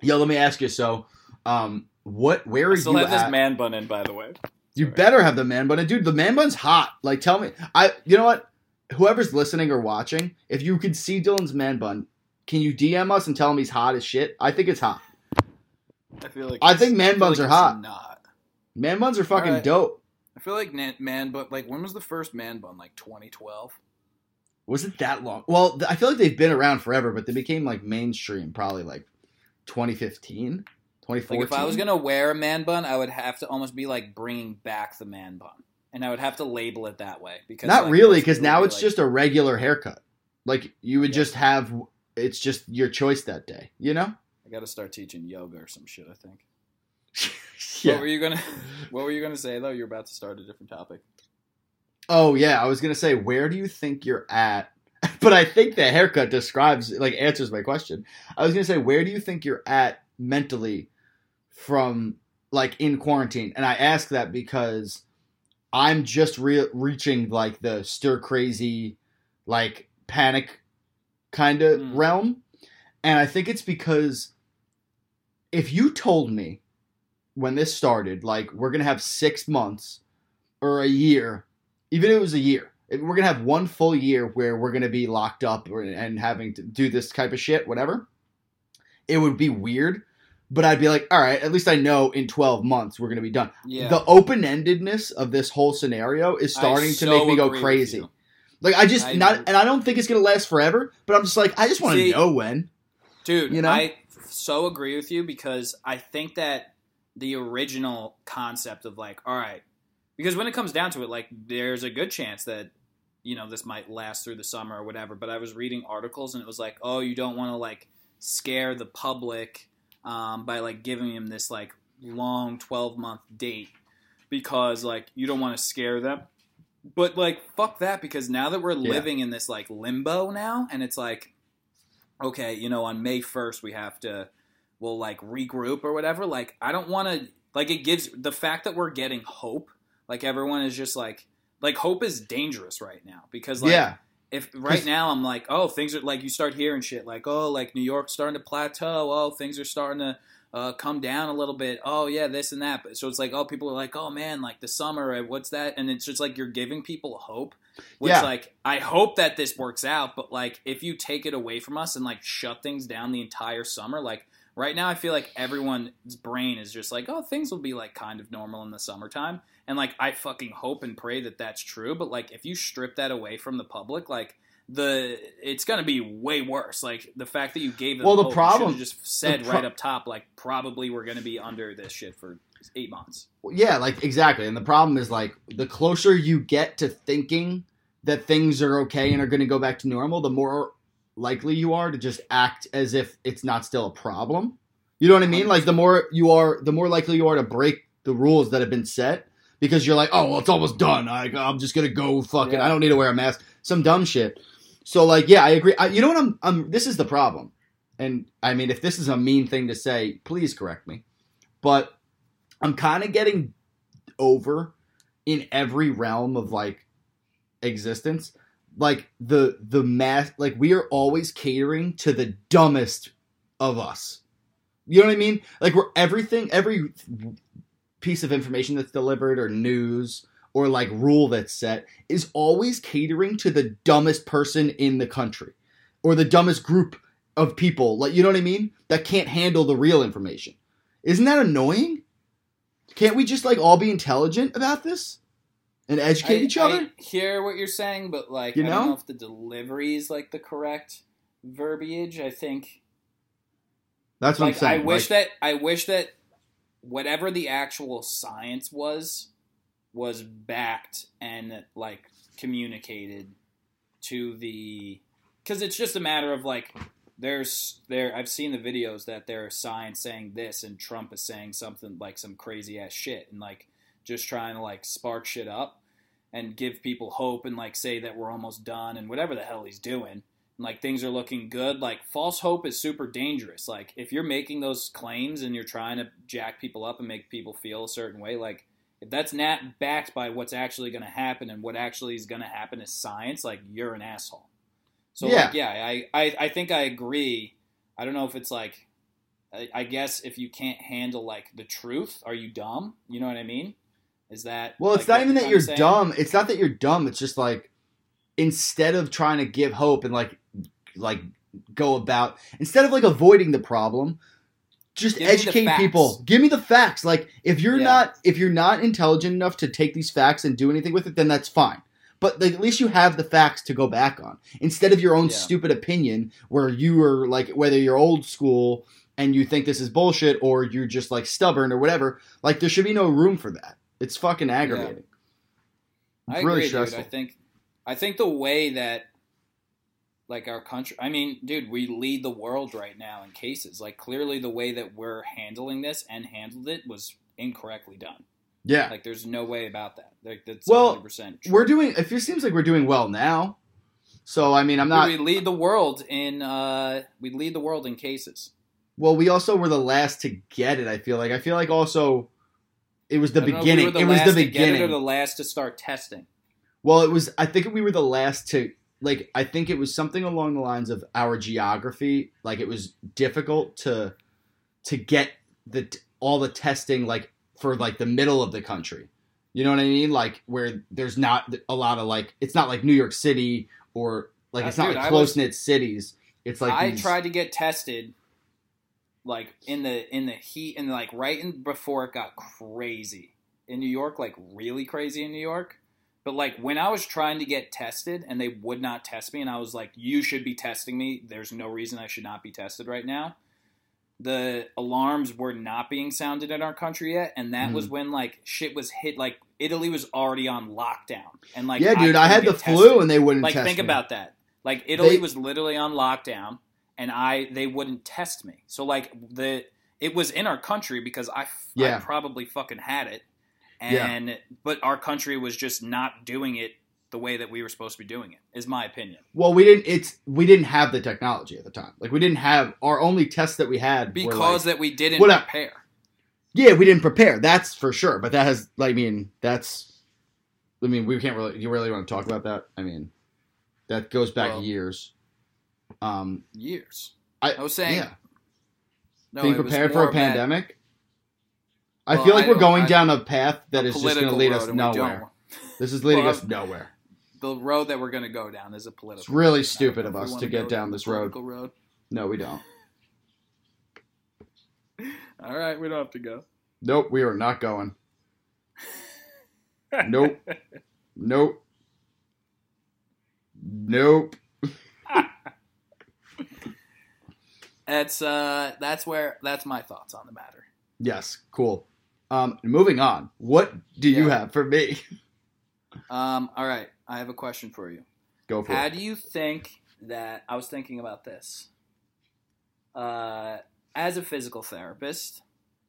yo, let me ask you. So, um, what? Where are I still you have this man bun in, by the way. You Sorry. better have the man bun. And dude, the man bun's hot. Like, tell me, I. You know what? Whoever's listening or watching, if you could see Dylan's man bun, can you DM us and tell him he's hot as shit? I think it's hot. I feel like I think man feel buns like are hot. Not. Man buns are fucking Alright. dope. I feel like man bun. Like when was the first man bun? Like 2012. Was it that long? Well, th- I feel like they've been around forever, but they became like mainstream probably like 2015, 2014. Like if I was gonna wear a man bun, I would have to almost be like bringing back the man bun, and I would have to label it that way because Not like, really, because now it's like- just a regular haircut. Like you would Yeah. just have, it's just your choice that day. You know? I got to start teaching yoga or some shit. I think. yeah. What were you gonna What were you gonna say though? You're about to start a different topic. Oh yeah, I was gonna say, where do you think you're at? But I think the haircut describes, like, answers my question. I was gonna say, where do you think you're at mentally from, like, in quarantine? And I ask that because I'm just re- reaching like the stir crazy, like panic kind of Mm. realm, and I think it's because if you told me when this started, like, we're gonna have six months or a year even if it was a year, if we're gonna have one full year where we're gonna be locked up or, and having to do this type of shit, whatever, it would be weird. But I'd be like, all right, at least I know in 12 months we're gonna be done. Yeah. The open endedness of this whole scenario is starting I to make me go crazy. Like I just I not, agree. and I don't think it's gonna last forever. But I'm just like, I just want to know when. Dude, You know? I so agree with you because I think that the original concept of like, all right, because when it comes down to it, like, there's a good chance that you know this might last through the summer or whatever. But I was reading articles and it was like, oh, you don't want to like scare the public um, by like giving them this like long 12 month date because like you don't want to scare them. But like, fuck that because now that we're Yeah. living in this like limbo now, and it's like okay, you know, on May 1st, we have to, we'll like regroup or whatever. Like, I don't want to, like, it gives the fact that we're getting hope, like, everyone is just like, like, hope is dangerous right now because, like, yeah, if right now I'm like, oh, things are like, you start hearing shit like, oh, like New York's starting to plateau. Oh, things are starting to, uh, come down a little bit. Oh yeah, this and that. But so it's like, oh, people are like, oh man, like the summer, uh, what's that? And it's just like you're giving people hope. Which Yeah. like I hope that this works out, but like if you take it away from us and like shut things down the entire summer, like right now I feel like everyone's brain is just like, oh, things will be like kind of normal in the summertime, and like I fucking hope and pray that that's true. But like if you strip that away from the public, like the it's gonna be way worse. Like the fact that you gave them Well, the problem- just said pro- right up top, like probably we're gonna be under this shit for eight months. Yeah, like exactly. And the problem is like the closer you get to thinking that things are okay and are going to go back to normal, the more likely you are to just act as if it's not still a problem. You know what I mean? Like the more you are, the more likely you are to break the rules that have been set because you're like, oh, well, it's almost done. I, I'm just gonna go fucking. Yeah. I don't need to wear a mask. Some dumb shit. So like, yeah, I agree. I, you know what? I'm. I'm. This is the problem. And I mean, if this is a mean thing to say, please correct me. But I'm kind of getting over in every realm of like existence like the the mass like we are always catering to the dumbest of us you know what i mean like we're everything every piece of information that's delivered or news or like rule that's set is always catering to the dumbest person in the country or the dumbest group of people. Like you know what i mean? That can't handle the real information. Isn't that annoying? Can't we just like all be intelligent about this and educate I, each other? I hear what you're saying, but like You I don't know? know if the delivery is like the correct verbiage. I think that's what like i'm saying I wish Like, that I wish that whatever the actual science was was backed and like communicated to the because it's just a matter of like there's there I've seen the videos that there's science saying this and Trump is saying something like some crazy ass shit and like just trying to like spark shit up and give people hope and like say that we're almost done and whatever the hell he's doing. And like things are looking good, like false hope is super dangerous. Like if you're making those claims and you're trying to jack people up and make people feel a certain way, like if that's not backed by what's actually going to happen and what actually is going to happen is science, like you're an asshole. So Yeah. like, yeah, I, I I think I agree. I don't know if it's like, I, I guess if you can't handle like the truth, are you dumb? You know what I mean? Is that Well, it's like, not even that you're saying? dumb. It's not that you're dumb. It's just like instead of trying to give hope and like like go about instead of like avoiding the problem, just Give educate people. Give me the facts. Like if you're Yeah. not if you're not intelligent enough to take these facts and do anything with it, then that's fine. But like, at least you have the facts to go back on instead of your own Yeah. stupid opinion where you are like whether you're old school and you think this is bullshit or you're just like stubborn or whatever. Like there should be no room for that. It's fucking aggravating. I It's really agree, stressful. dude. I think I think the way that like our country I mean, dude, we lead the world right now in cases. Like clearly the way that we're handling this and handled it was incorrectly done. Yeah. Like there's no way about that. Like that's Well, 100% true. we're doing it seems like we're doing well now so i mean i'm not we lead the world in uh we lead the world in cases. well we also were the last to get it i feel like i feel like also it was the don't know beginning We the it was the to get it beginning or the last to start testing. Well it was i think we were the last to like i think it was something along the lines of our geography like it was difficult to to get the all the testing like for like the middle of the country. You know what i mean? Like where there's not a lot of like it's not like new york city or like Uh, it's not like close knit cities. It's like I these- tried to get tested like in the in the heat and like right in before it got crazy. In New York, like really crazy in New York. But like when I was trying to get tested and they would not test me, and I was like, "You should be testing me. There's no reason I should not be tested right now." The alarms were not being sounded in our country yet, and that Mm-hmm. was when like shit was hit. Like Italy was already on lockdown, and like yeah dude i, had the tested flu and they wouldn't like think me. about that like italy They- was literally on lockdown and i they wouldn't test me so like the it was in our country because I, Yeah. probably fucking had it Yeah. and but our country was just not doing it the way that we were supposed to be doing it is my opinion Well, we didn't. It's we didn't have the technology at the time. Like we didn't have our only tests that we had because like- that we didn't What prepare yeah, we didn't prepare. That's for sure. But that has, like, I mean, that's. I mean, we can't really. You really want to talk about that? I mean, that goes back Well- years. Um, years I, I was saying yeah, no, being prepared for a pandemic. I Well, feel like I we're going I- down a path that a is just going to lead us and we don't- nowhere. This is leading Well, us nowhere. the road that we're going to go down is a political It's really road. Stupid of us wanna get down this road. road No, we don't. all right we don't have to go Nope, we are not going. Nope. Nope. Nope. That's uh that's where that's my thoughts on the matter. Yes, cool. Um, moving on. What do you have for me? Um all right, I have a question for you. Go for How it. do you think that I was thinking about this? Uh as a physical therapist,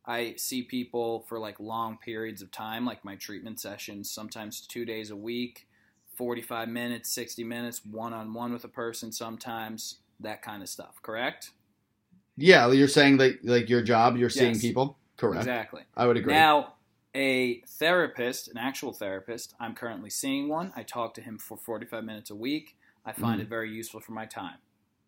I see people for like long periods of time, like my treatment sessions, sometimes 2 days a week, 45 minutes, 60 minutes, one-on-one with a person sometimes, that kind of stuff, correct? Yeah, you're saying that like your job, you're seeing Yes. people. Correct. Exactly. I would agree. Now, a therapist, an actual therapist, I'm currently seeing one. I talk to him for 45 minutes a week. I find Mhm. it very useful for my time.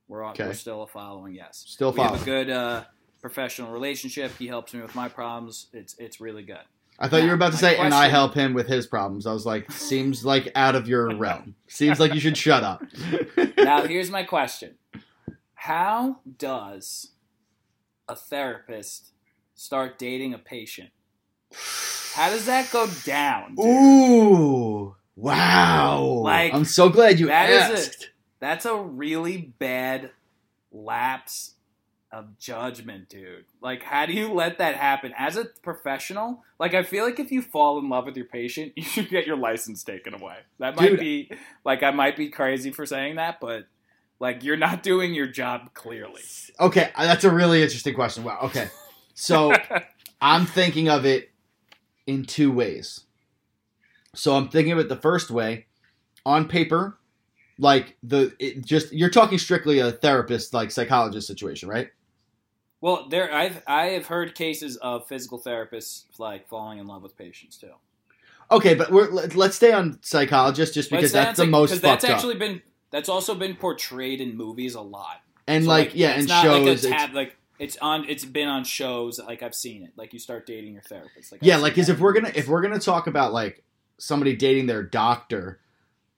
We're, on, Okay. we're still a following, yes. Still we have a good uh, professional relationship. He helps me with my problems. It's it's really good. I thought you were about to say, and I help him with his problems. I was like, seems like out of your realm. Seems like you should shut up. Now, here's my question: How does a therapist start dating a patient? How does that go down? dude? Ooh, wow! Like, I'm so glad you that is asked. a- That's a really bad lapse of judgment, dude. Like, how do you let that happen? As a professional, like, I feel like if you fall in love with your patient, you should get your license taken away. That might Dude. be, like, I might be crazy for saying that, but, like, you're not doing your job clearly. Okay, uh, that's a really interesting question. Wow. Okay, so I'm thinking of it in two ways. So I'm thinking of it the first way. On paper, like the it just you're talking strictly a therapist like psychologist situation, right? Well, there I've I have heard cases of physical therapists like falling in love with patients too. Okay, but we're let- let's stay on psychologist just because Let's that's the most. most 'cause fucked that's actually up. been that's also been portrayed in movies a lot. And So, like, yeah, it's and shows like tab, like it's on it's been on shows like I've seen it. Like you start dating your therapist. Like yeah, I've like because if we're gonna if we're gonna talk about like somebody dating their doctor,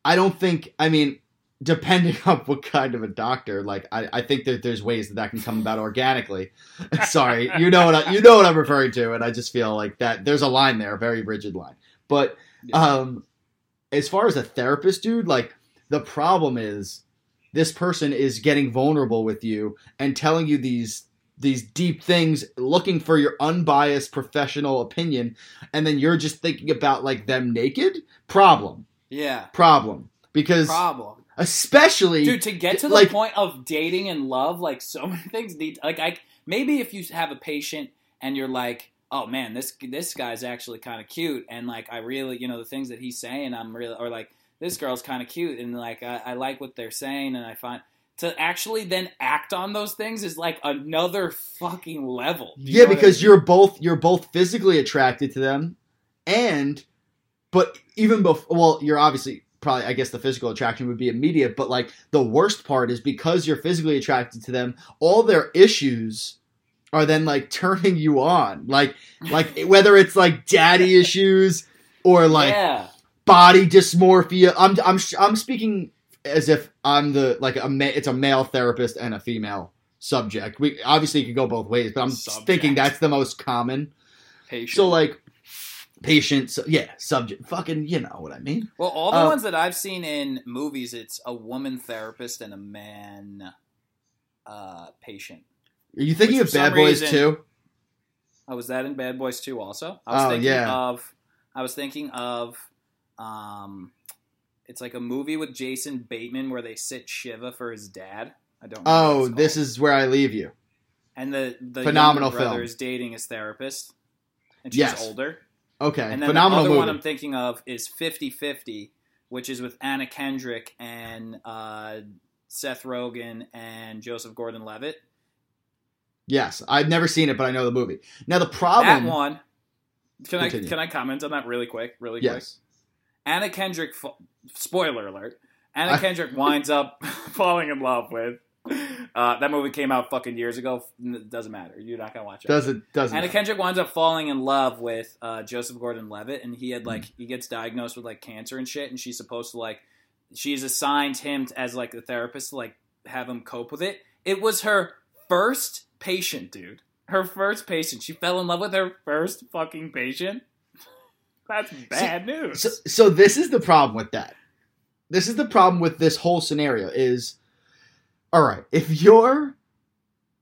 I don't think. I mean, depending on what kind of a doctor, like I, I think that there's ways that that can come about organically. Sorry, you know what I, you know what I'm referring to, and I just feel like that there's a line there, a very rigid line. But Yeah. um, as far as a therapist, dude, like the problem is this person is getting vulnerable with you and telling you these these deep things looking for your unbiased professional opinion and then you're just thinking about like them naked? Problem. Yeah. Problem. Because problem. especially Dude, to get to the like- point of dating and love, like so many things need like I maybe if you have a patient and you're like, oh man, this this guy's actually kind of cute, and like I really, you know, the things that he's saying, I'm really, or like this girl's kind of cute, and like I, I like what they're saying, and I find to actually then act on those things is like another fucking level. You yeah what I because mean? you're both you're both physically attracted to them and but even before well you're obviously probably i guess the physical attraction would be immediate but like the worst part is because you're physically attracted to them all their issues are then like turning you on like like whether it's like daddy issues or like yeah, body dysmorphia. I'm I'm I'm speaking as if I'm the like a ma- it's a male therapist and a female subject. We obviously it could go both ways, but I'm Subject. thinking that's the most common. patient. So like patient, so, yeah, subject, fucking, you know what I mean. Well, all the Uh, ones that I've seen in movies, it's a woman therapist and a man uh, patient. Are you thinking Which of Bad Boys reason- too? Oh, was that in Bad Boys 2 also? I was Oh, thinking yeah. of I was thinking of um it's like a movie with Jason Bateman where they sit Shiva for his dad. I don't know. Oh, this is where I leave you. and the the Phenomenal brother film. is dating his therapist. And she's Yes. older. Okay, And then phenomenal the other movie. one I'm thinking of is 50-50, which is with Anna Kendrick and uh, Seth Rogen and Joseph Gordon-Levitt. yes, I've never seen it, but I know the movie. Now the problem. that one. Can I can I comment on that really quick? Really quick. Yes. Anna Kendrick. Spoiler alert. Anna Kendrick winds up falling in love with. Uh, that movie came out fucking years ago. It doesn't matter. You're not gonna watch it. Doesn't doesn't. Anna matter. Kendrick winds up falling in love with uh, Joseph Gordon-Levitt, and he had Mm. like he gets diagnosed with like cancer and shit, and she's supposed to like she's assigned him to- as like a therapist to like have him cope with it. It was her first patient, dude. Her first patient. She fell in love with her first fucking patient. That's bad news. so, so this is the problem with that. This is the problem with this whole scenario is all right, if you're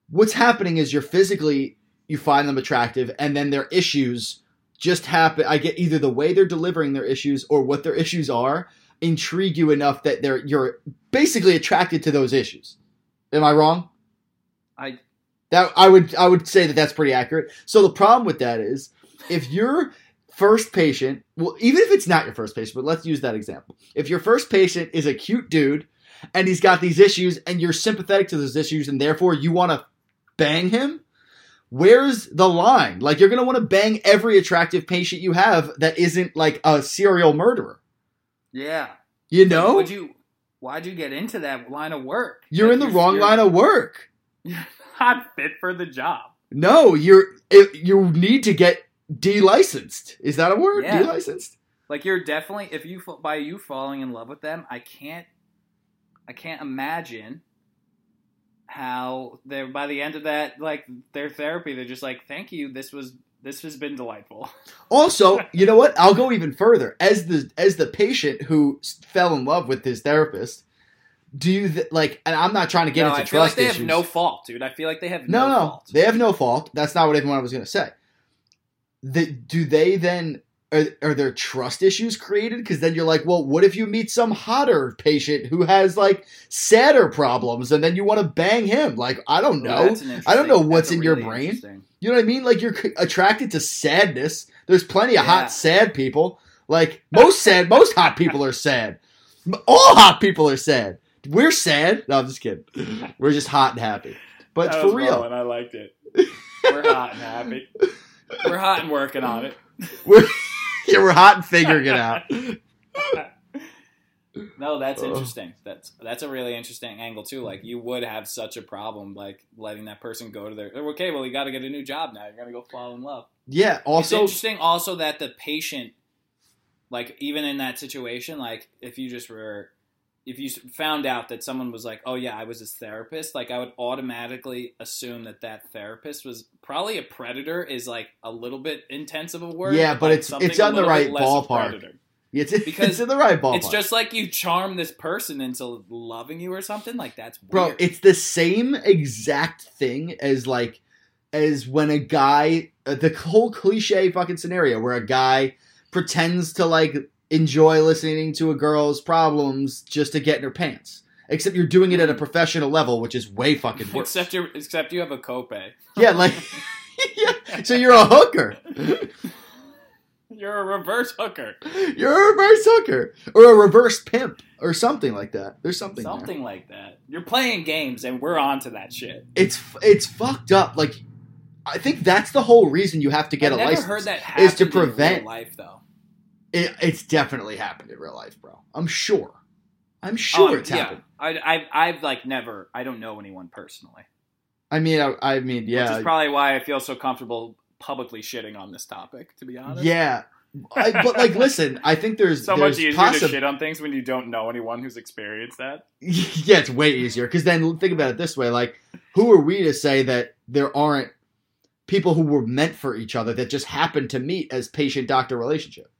what's happening is you're physically you find them attractive and then their issues just happen I get either the way they're delivering their issues or what their issues are intrigue you enough that they're you're basically attracted to those issues. Am I wrong? I That I would I would say that that's pretty accurate. So the problem with that is if your first patient, well, even if it's not your first patient, but let's use that example. If your first patient is a cute dude and he's got these issues and you're sympathetic to those issues and therefore you want to bang him, where's the line? Like you're going to want to bang every attractive patient you have that isn't like a serial murderer. yeah. You know? Would you? Why'd you get into that line of work? you're Like, in the wrong you're line of work. You're Not fit for the job. No, you're it, you need to get de-licensed. Is that a word? Yeah. De-licensed? Like you're definitely if you by you falling in love with them, I can't I can't imagine how they're by the end of that like their therapy they're just like thank you this was this has been delightful. Also, you know what? I'll go even further. As the as the patient who fell in love with his therapist, do you th- like? And I'm not trying to get no, into I feel like they issues. have no fault, dude. I feel like they have no, no, no, fault. they have no fault. That's not what everyone was going to say. The, do they then? Are, are there trust issues created? Because then you're like, well, what if you meet some hotter patient who has like sadder problems, and then you want to bang him? Like, I don't know. that's I don't know what's that's a in your brain. You know what I mean? Like you're c- attracted to sadness. There's plenty of Yeah. hot sad people. Like most sad, most hot people are sad. All hot people are sad. We're sad. No, I'm just kidding. We're just hot and happy. But That for was real, and I liked it. We're hot and happy. We're hot and working on it. we're yeah, we're hot and figuring it out. No, that's oh. interesting. That's that's a really interesting angle too. Like you would have such a problem like letting that person go to their oh, okay. Well, you got to get a new job now. You're gonna go fall in love. Yeah. it's Also, interesting also that the patient, like even in that situation, like if you just were, if you found out that someone was like, oh yeah, I was his therapist, like I would automatically assume that that therapist was probably a predator. Is like a little bit intense of a word. Yeah, but like it's- it's on the right ballpark. it's, because it's in the right ballpark. It's just like you charm this person into loving you or something. Like that's bro it's the same exact thing as like as when a guy uh, the whole cliche fucking scenario where a guy pretends to like enjoy listening to a girl's problems just to get in her pants except you're doing it at a professional level which is way fucking worse except you except you have a copay. yeah like yeah, so you're a hooker You're a reverse hooker. you're a reverse hooker or a reverse pimp or something like that there's something there. Something like that. You're playing games and we're on to that shit. it's it's fucked up like I think that's the whole reason you have to get I've a never license. heard that is to happen in real prevent- life though. It, it's definitely happened in real life, bro. I'm sure. I'm sure Oh, it's yeah. happened. I, I've I've like never. I don't know anyone personally. I mean, I, I mean, yeah. Which is probably why I feel so comfortable publicly shitting on this topic. To be honest. yeah. I, but like, listen, I think there's So there's much easier to shit on things when you don't know anyone who's experienced that. yeah, it's way easier because then think about it this way: like, who are we to say that there aren't people who were meant for each other that just happened to meet as patient-doctor relationship?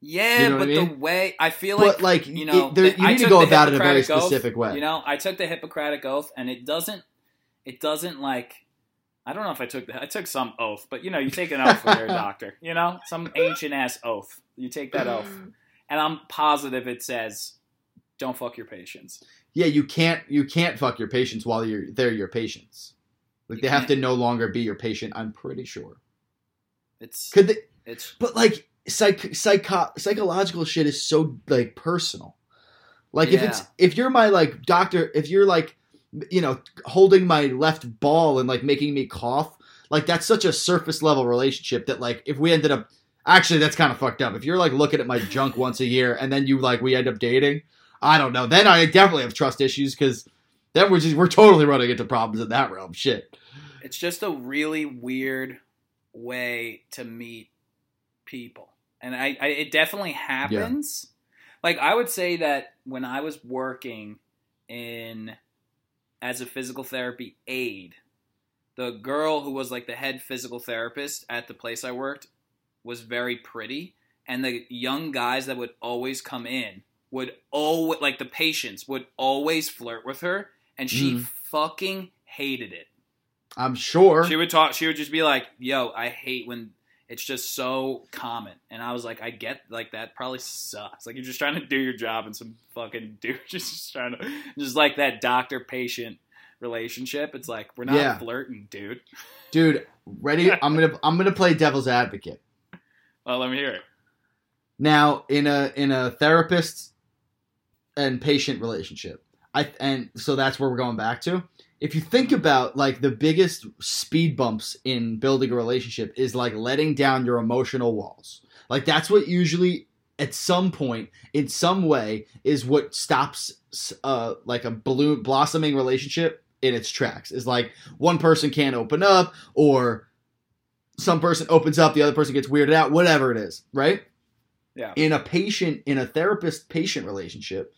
Yeah, You know but I the way I feel but like like, you know, it, there, you need to go about it in a very Hippocratic Oath, specific way. You know, I took the Hippocratic Oath, and it doesn't. It doesn't like. I don't know if I took the. I took some oath, but you know, you take an oath when you're a doctor. You know, some ancient ass oath. You take that oath, and I'm positive it says, "Don't fuck your patients." yeah, you can't you can't fuck your patients while you're they're your patients. Like You they have can't. to no longer be your patient. I'm pretty sure. It's Could they? it's But like psych psycho psychological shit is so like personal. Like if it's if you're my like doctor, if you're like you know holding my left ball and like making me cough, like that's such a surface level relationship that like if we ended up actually that's kind of fucked up. If you're like looking at my junk once a year and then you like we end up dating, I don't know. Then I definitely have trust issues because then we're just we're totally running into problems in that realm. Shit. it's just a really weird way to meet people and I, I it definitely happens like i would say that when i was working in as a physical therapy aide the girl who was like the head physical therapist at the place i worked was very pretty and the young guys that would always come in would always like the patients would always flirt with her and she Mhm. fucking hated it I'm sure. she would talk. She would just be like, "Yo, I hate when it's just so common." And I was like, "I get like that. Probably sucks. Like you're just trying to do your job, and some fucking dude just just trying to just like that doctor patient relationship. It's like we're not Yeah. flirting, dude. Dude, ready? I'm gonna I'm gonna play devil's advocate. Well, let me hear it. Now, in a in a therapist and patient relationship, I and so that's where we're going back to. If you think about like the biggest speed bumps in building a relationship is like letting down your emotional walls. Like that's what usually at some point in some way is what stops uh like a balloon blossoming relationship in its tracks. Is like one person can't open up or some person opens up, the other person gets weirded out, whatever it is, right? Yeah. in a patient in a therapist patient relationship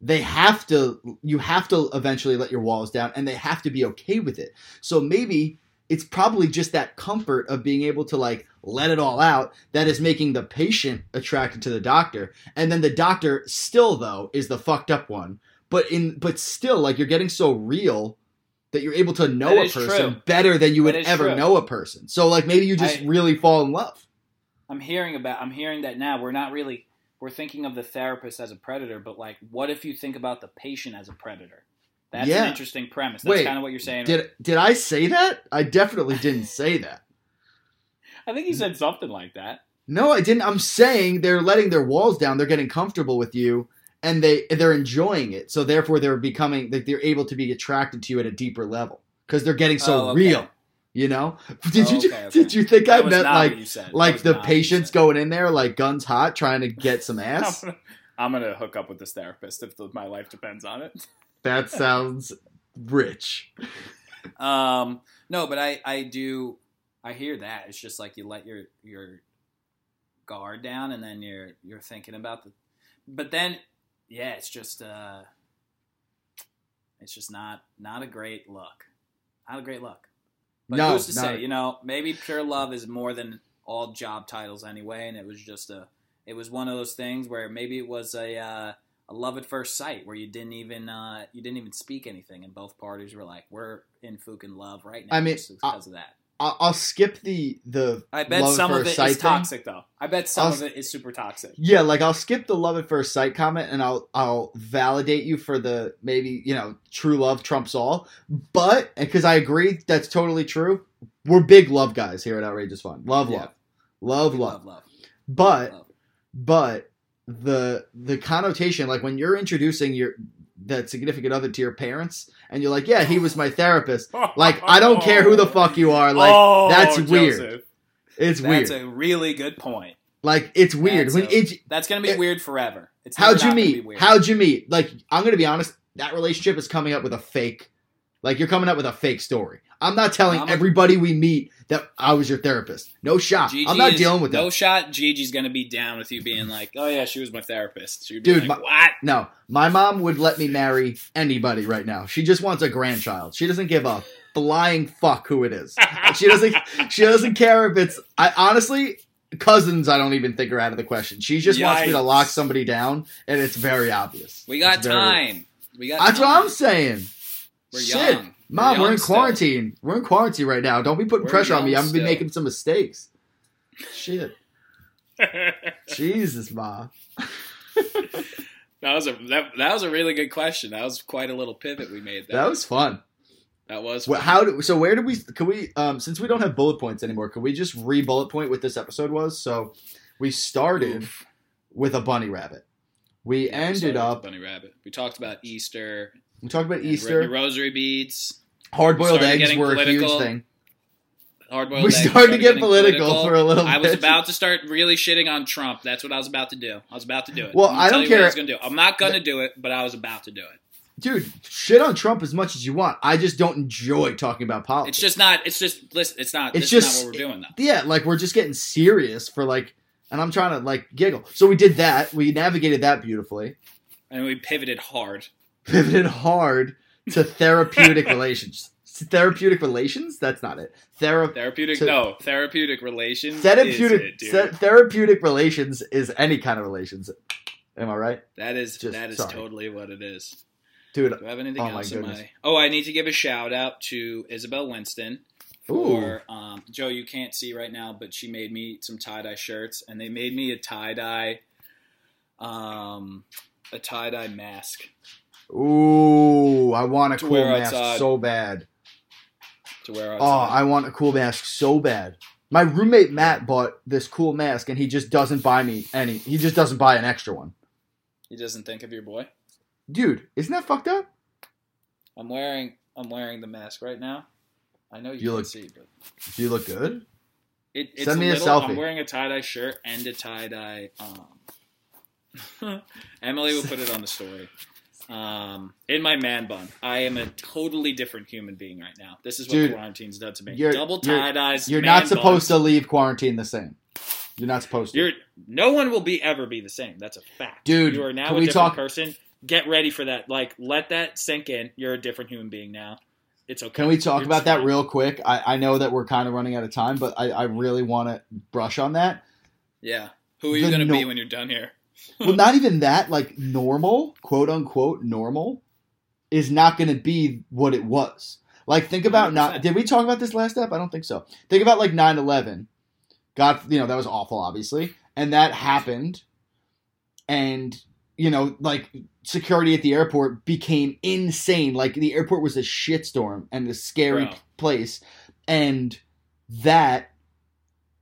they have to you have to eventually let your walls down and they have to be okay with it so maybe it's probably just that comfort of being able to like let it all out that is making the patient attracted to the doctor and then the doctor still though is the fucked up one but in but still like you're getting so real that you're able to know That a person true. better than you would ever true. know a person so like maybe you just I- really fall in love I'm hearing about. I'm hearing that now. We're not really. We're thinking of the therapist as a predator, but like, what if you think about the patient as a predator? That's Yeah. an interesting premise. That's Wait, kind of what you're saying. Did did I say that? I definitely didn't say that. I think you said something like that. No, I didn't. I'm saying they're letting their walls down. They're getting comfortable with you, and they they're enjoying it. So therefore, they're becoming like they're able to be attracted to you at a deeper level because they're getting so Oh, okay. real. You know? Did you Okay, okay. did you think I That was meant like what you said. That like the not what you patients going in there like guns hot trying to get some I'm ass? gonna, I'm gonna hook up with this therapist if the, my life depends on it. that sounds rich. Um, no, but I, I do, I hear that. It's just like you let your your guard down, and then you're you're thinking about the, but then, yeah, it's just uh, it's just not not a great look, not a great look. But No, who's to say? You know, maybe pure love is more than all job titles anyway, and it was just a, it was one of those things where maybe it was a. Uh, a love at first sight where you didn't even uh, you didn't even speak anything and both parties were like we're in fucking love right now I mean, just I- because of that I'll, I'll skip the the. i bet love some of it sight thing. toxic though i bet some I'll of it is super toxic Yeah, like I'll skip the love at first sight comment and I'll I'll validate you for the maybe you know true love trumps all, but because I agree that's totally true. We're big love guys here at Outrageous Fun. Love, Yeah. love, love, We love. love But love. but the the connotation like when you're introducing your that significant other to your parents and you're like, yeah, he was my therapist. Like I don't care who the fuck you are. Like Oh, that's weird. Joseph. it's weird. that's a really good point like it's weird That's when a- it's that's gonna be It- weird forever it's How'd you meet? How'd you meet? Like, I'm gonna be honest. That relationship is coming up with a fake. Like, you're coming up with a fake story. I'm not telling I'm everybody we meet that I was your therapist. No shot. Gigi I'm not is- dealing with that. no shot gigi's gonna be down with you being like oh yeah she was my therapist Dude, like, my- what No, my mom would let me marry anybody right now. She just wants a grandchild. She doesn't give a flying fuck who it is. She doesn't. She doesn't care if it's. I honestly. Cousins, I don't even think are out of the question. She just wants me to lock somebody down, and it's very obvious. we got very- time we got That's time. what I'm saying. we're Shit. young Mom, we're, in still. quarantine. We're in quarantine right now. Don't be putting We're pressure on me. I'm gonna be making some mistakes. Shit. Jesus, ma. That was a that, that was a really good question. That was quite a little pivot we made. There. That was fun. that was Well, fun. how do so? Where do we? Can we? Um, since we don't have bullet points anymore, could we just re bullet point what this episode was? So, we started Oof. with a bunny rabbit. We Yeah, ended up. bunny rabbit. We talked about Easter, We talked about and Easter. ro- rosary beads, Hard boiled eggs were a huge thing. hard boiled. eggs. We started to get political, for a little bit. I was about to start really shitting on Trump. That's what I was about to do. I was about to do it. Well, I'm gonna I don't care- I was to do. I'm not going to do it, but I was about to do it. Dude, shit on Trump as much as you want. I just don't enjoy talking about politics. It's just not. It's just. Listen. It's not. It's just- not what we're doing though. yeah, like we're just getting serious for like, and I'm trying to like giggle. So we did that. We navigated that beautifully. And we pivoted hard. Pivoted hard to therapeutic relations. Therapeutic relations? That's not it. Thera- Therapeutic. To- no, therapeutic relations. therapeutic. Is it, therapeutic relations is any kind of relations. Am I right, That is Just- that is sorry. totally what it is. dude? Do I have anything Oh else in goodness. my? Oh, I need to give a shout out to Isabel Winston Ooh, for um, Joe. You can't see right now, but she made me some tie dye shirts, and they made me a tie dye, um, a tie dye mask ooh, I want a To cool mask outside. so bad. to wear outside. Oh. I want a cool mask so bad. My roommate Matt bought this cool mask, and he just doesn't buy me any. He just doesn't buy an extra one. he doesn't think of your boy. Dude, isn't that fucked up? I'm wearing I'm wearing the mask right now. I know you, You can look- see, but Do you look good? it, it's Send me a little, selfie. I'm wearing a tie dye shirt and a tie dye. Um, Emily will put it on the story. Um, in my man bun, I am a totally different human being right now. This is what Dude, quarantine's done to me. you're- Double you're- tie dyes. You're man not supposed buns. to leave quarantine the same. You're not supposed to. You're no one will be ever be the same. That's a fact, Dude, You are now can a we different talk- person. Get ready for that. Like, let that sink in. You're a different human being now. It's okay. Can we talk You're about that real quick? I, I know that we're kind of running out of time, but I, I really want to brush on that. Yeah. Who are you going to be when you're done here? Well, not even that. Like normal, quote unquote, normal is not going to be what it was. Like think about not. 100%. Did we talk about this last step? I don't think so. Think about like 9-11. God, you know that was awful, obviously, and that happened, and you know like security at the airport became insane. Like the airport was a shitstorm and a scary Bro. place, and that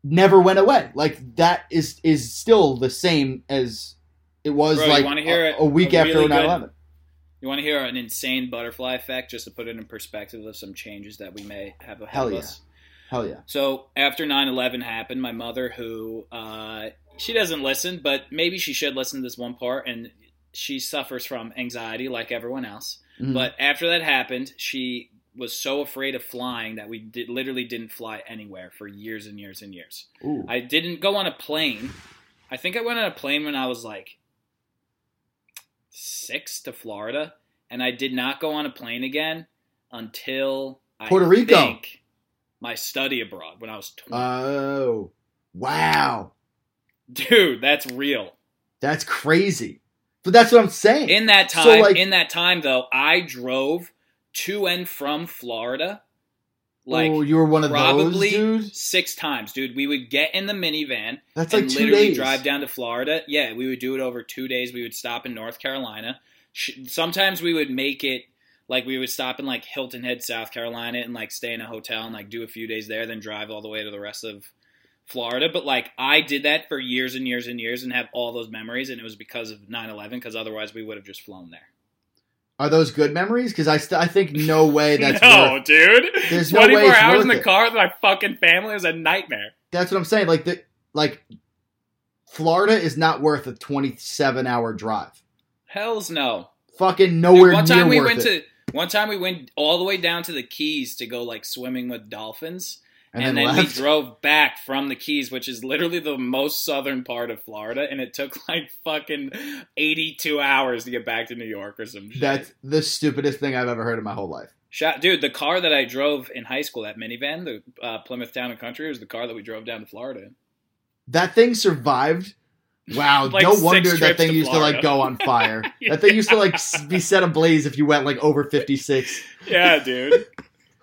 never went away. Like that is is still the same as It was Bro, like a, a week A after really 9 good- 11. You want to hear an insane butterfly effect, just to put it in perspective of some changes that we may have ahead Hell of yeah. us. Hell yeah. So after 9-11 happened, my mother, who uh, she doesn't listen, but maybe she should listen to this one part, and she suffers from anxiety like everyone else. Mhm. But after that happened, she was so afraid of flying that we did, literally didn't fly anywhere for years and years and years. Ooh. I didn't go on a plane. I think I went on a plane when I was like six to Florida, and I did not go on a plane again until I Puerto Rico. think my study abroad when I was 20. Oh. Wow. Dude, that's real. That's crazy. But that's what I'm saying. In that So, time, like- in that time though, I drove to and from Florida oh, like oh, you were one of probably those, dude? six times, dude. We would get in the minivan That's and like two literally days. drive down to Florida. Yeah, we would do it over two days. We would stop in North Carolina. Sometimes we would make it like we would stop in like Hilton Head, South Carolina, and like stay in a hotel and like do a few days there, then drive all the way to the rest of Florida. But like I did that for years and years and years and have all those memories, and it was because of 9-11, Because otherwise, we would have just flown there. Are those good memories? Because I, st- I think no way that's no, worth. dude. There's no 24 way it's hours in the it. car with my fucking family was a nightmare. That's what I'm saying. Like the like, Florida is not worth a 27 hour drive. Hells no. Fucking Dude, nowhere one near time we worth went it. to one time we went all the way down to the Keys to go like swimming with dolphins, and, and, then, then, we drove back from the Keys, which is literally the most southern part of Florida, and it took like fucking eighty-two hours to get back to New York or some shit. That's the stupidest thing I've ever heard in my whole life. Shot, dude. The car that I drove in high school, that minivan, the uh, Plymouth Town and Country, was the car that we drove down to Florida. in. That thing survived. Wow, Like no wonder that thing to used to like go on fire. That thing used to like be set ablaze if you went like over 56. Yeah, dude.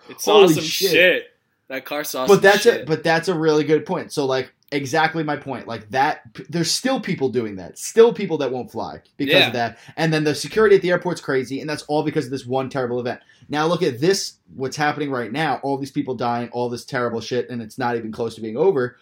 It saw Holy some shit. shit. That car saw But that's shit. a but that's a really good point. So like exactly my point. Like that there's still people doing that. Still people that won't fly because Yeah. of that. And then the security at the airport's crazy and that's all because of this one terrible event. Now look at this what's happening right now. All these people dying, all this terrible shit and it's not even close to being over.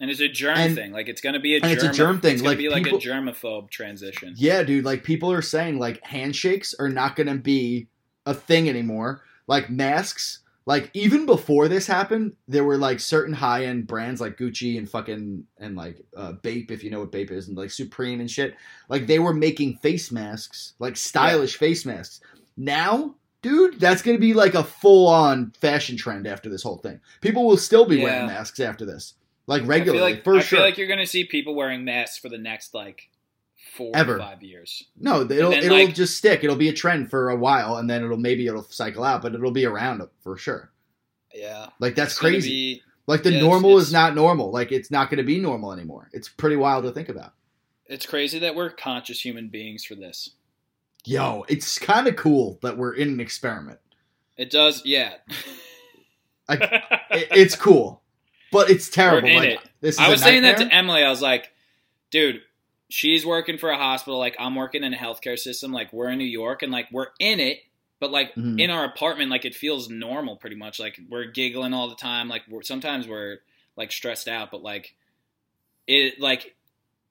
And it's a germ And- thing. Like it's gonna be a germ. it's a germ thing, It's gonna like, be like people- a germaphobe transition. Yeah, dude, like people are saying like handshakes are not going to be a thing anymore. Like masks, like even before this happened, there were like certain high-end brands like Gucci and fucking and like uh, Bape if you know what Bape is and like Supreme and shit. Like they were making face masks, like stylish face masks. Now, dude, that's going to be like a full-on fashion trend after this whole thing. People will still be wearing masks after this. Like I regularly, feel like for I sure. feel like you're gonna see people wearing masks for the next like four Ever. five years. No, it'll then, it'll like- just stick. It'll be a trend for a while, and then it'll maybe it'll cycle out, but it'll be around for sure. Yeah, Like that's It's crazy. be- like the yeah, normal it's- is not normal. Like it's not going to be normal anymore. It's pretty wild to think about. it's crazy that we're conscious human beings for this. Yo, it's kind of cool that we're in an experiment. It does, yeah. It, it's cool, but it's terrible. Like it. this is I was saying that to Emily. I was like, dude, she's working for a hospital. Like, I'm working in a healthcare system. Like, we're in New York and like, we're in it. But like Mhm. in our apartment, like it feels normal pretty much. Like we're giggling all the time. Like we're, sometimes we're like stressed out, but like it like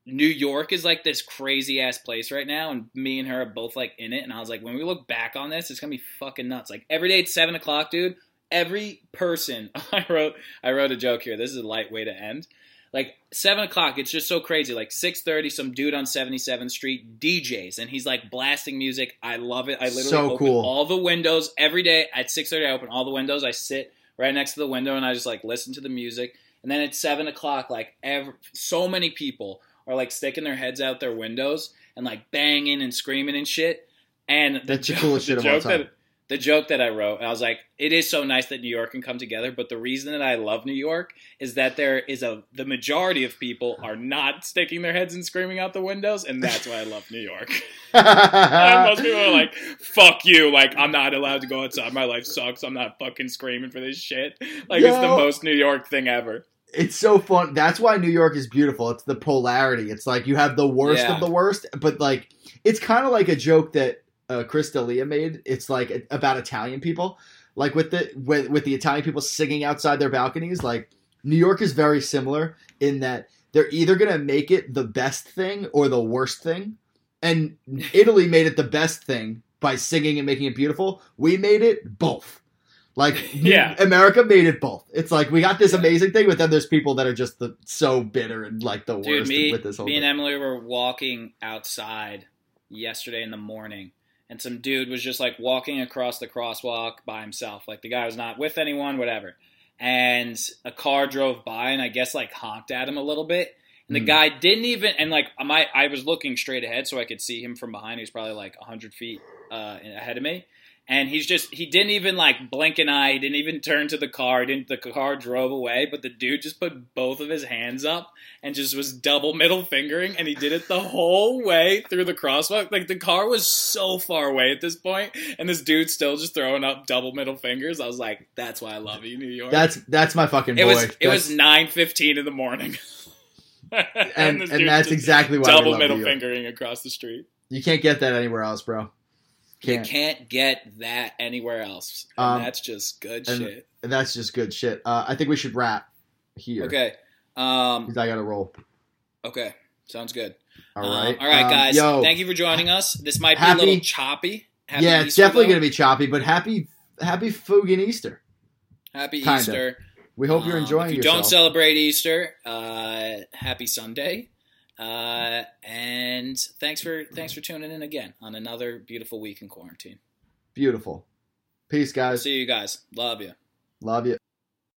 New York is like this crazy ass place right now, and me and her are both like in it. And I was like, when we look back on this, it's gonna be fucking nuts. Like every day at seven o'clock, dude. Every person I wrote, I wrote a joke here. This is a light way to end. Like seven o'clock, it's just so crazy. Like six thirty, some dude on Seventy Seventh Street DJs, and he's like blasting music. I love it. I literally So open cool. all the windows every day at six thirty. I open all the windows. I sit right next to the window and I just like listen to the music. And then at seven o'clock, like ever, so many people are like sticking their heads out their windows and like banging and screaming and shit. And the That's the coolest shit of all time. that the joke that I wrote, I was like, it is so nice that New York can come together. But the reason that I love New York is that there is a the majority of people are not sticking their heads and screaming out the windows, and that's why I love New York. Most people are like, "Fuck you!" Like I'm not allowed to go outside. My life sucks. I'm not fucking screaming for this shit. Like it's the most New York thing ever. it's so fun. That's why New York is beautiful. It's the polarity. It's like you have the worst Yeah. of the worst, but like it's kind of like a joke that uh, Chris D'Elia made. It's like about Italian people, like with the with, with the Italian people singing outside their balconies. Like New York is very similar in that they're either gonna make it the best thing or the worst thing. And Italy made it the best thing by singing and making it beautiful. We made it both. Like Yeah. America made it both. It's like we got this amazing thing, but then there's people that are just the, so bitter and like the Dude, worst me, with this whole me thing. and Emily were walking outside yesterday in the morning, and some dude was just like walking across the crosswalk by himself. Like the guy was not with anyone, whatever. And a car drove by, and I guess like honked at him a little bit. And the Hmm. guy didn't even, and like my, I was looking straight ahead so I could see him from behind. He was probably like hundred feet uh, ahead of me. And he's just, he didn't even like blink an eye. He didn't even turn to the car. Didn't, the car drove away, but the dude just put both of his hands up and just was double middle fingering. And he did it the whole way through the crosswalk. Like the car was so far away at this point, And this dude's still just throwing up double middle fingers. I was like, that's why I love you, New York. That's that's my fucking boy. it was, it was 9.15 in the morning. and this and that's exactly why double love middle New York. fingering across the street. You can't get that anywhere else, bro. You Can't. can't get that anywhere else. And Um, that's just good shit. And that's just good shit. Uh, I think we should wrap here. Okay. Um, I got to roll. okay. Sounds good. All Um, right. all right, Um, guys. Yo, Thank you for joining us. This might be Happy- a little choppy. Happy yeah, it's Easter, definitely going to be choppy, but happy happy Fugan Easter. Happy kinda. Easter. We hope you're Um, enjoying If you yourself. don't celebrate Easter, uh, happy Sunday. Uh, and thanks for thanks for tuning in again on another beautiful week in quarantine. Beautiful. Peace, guys. See you guys. Love you. Love you.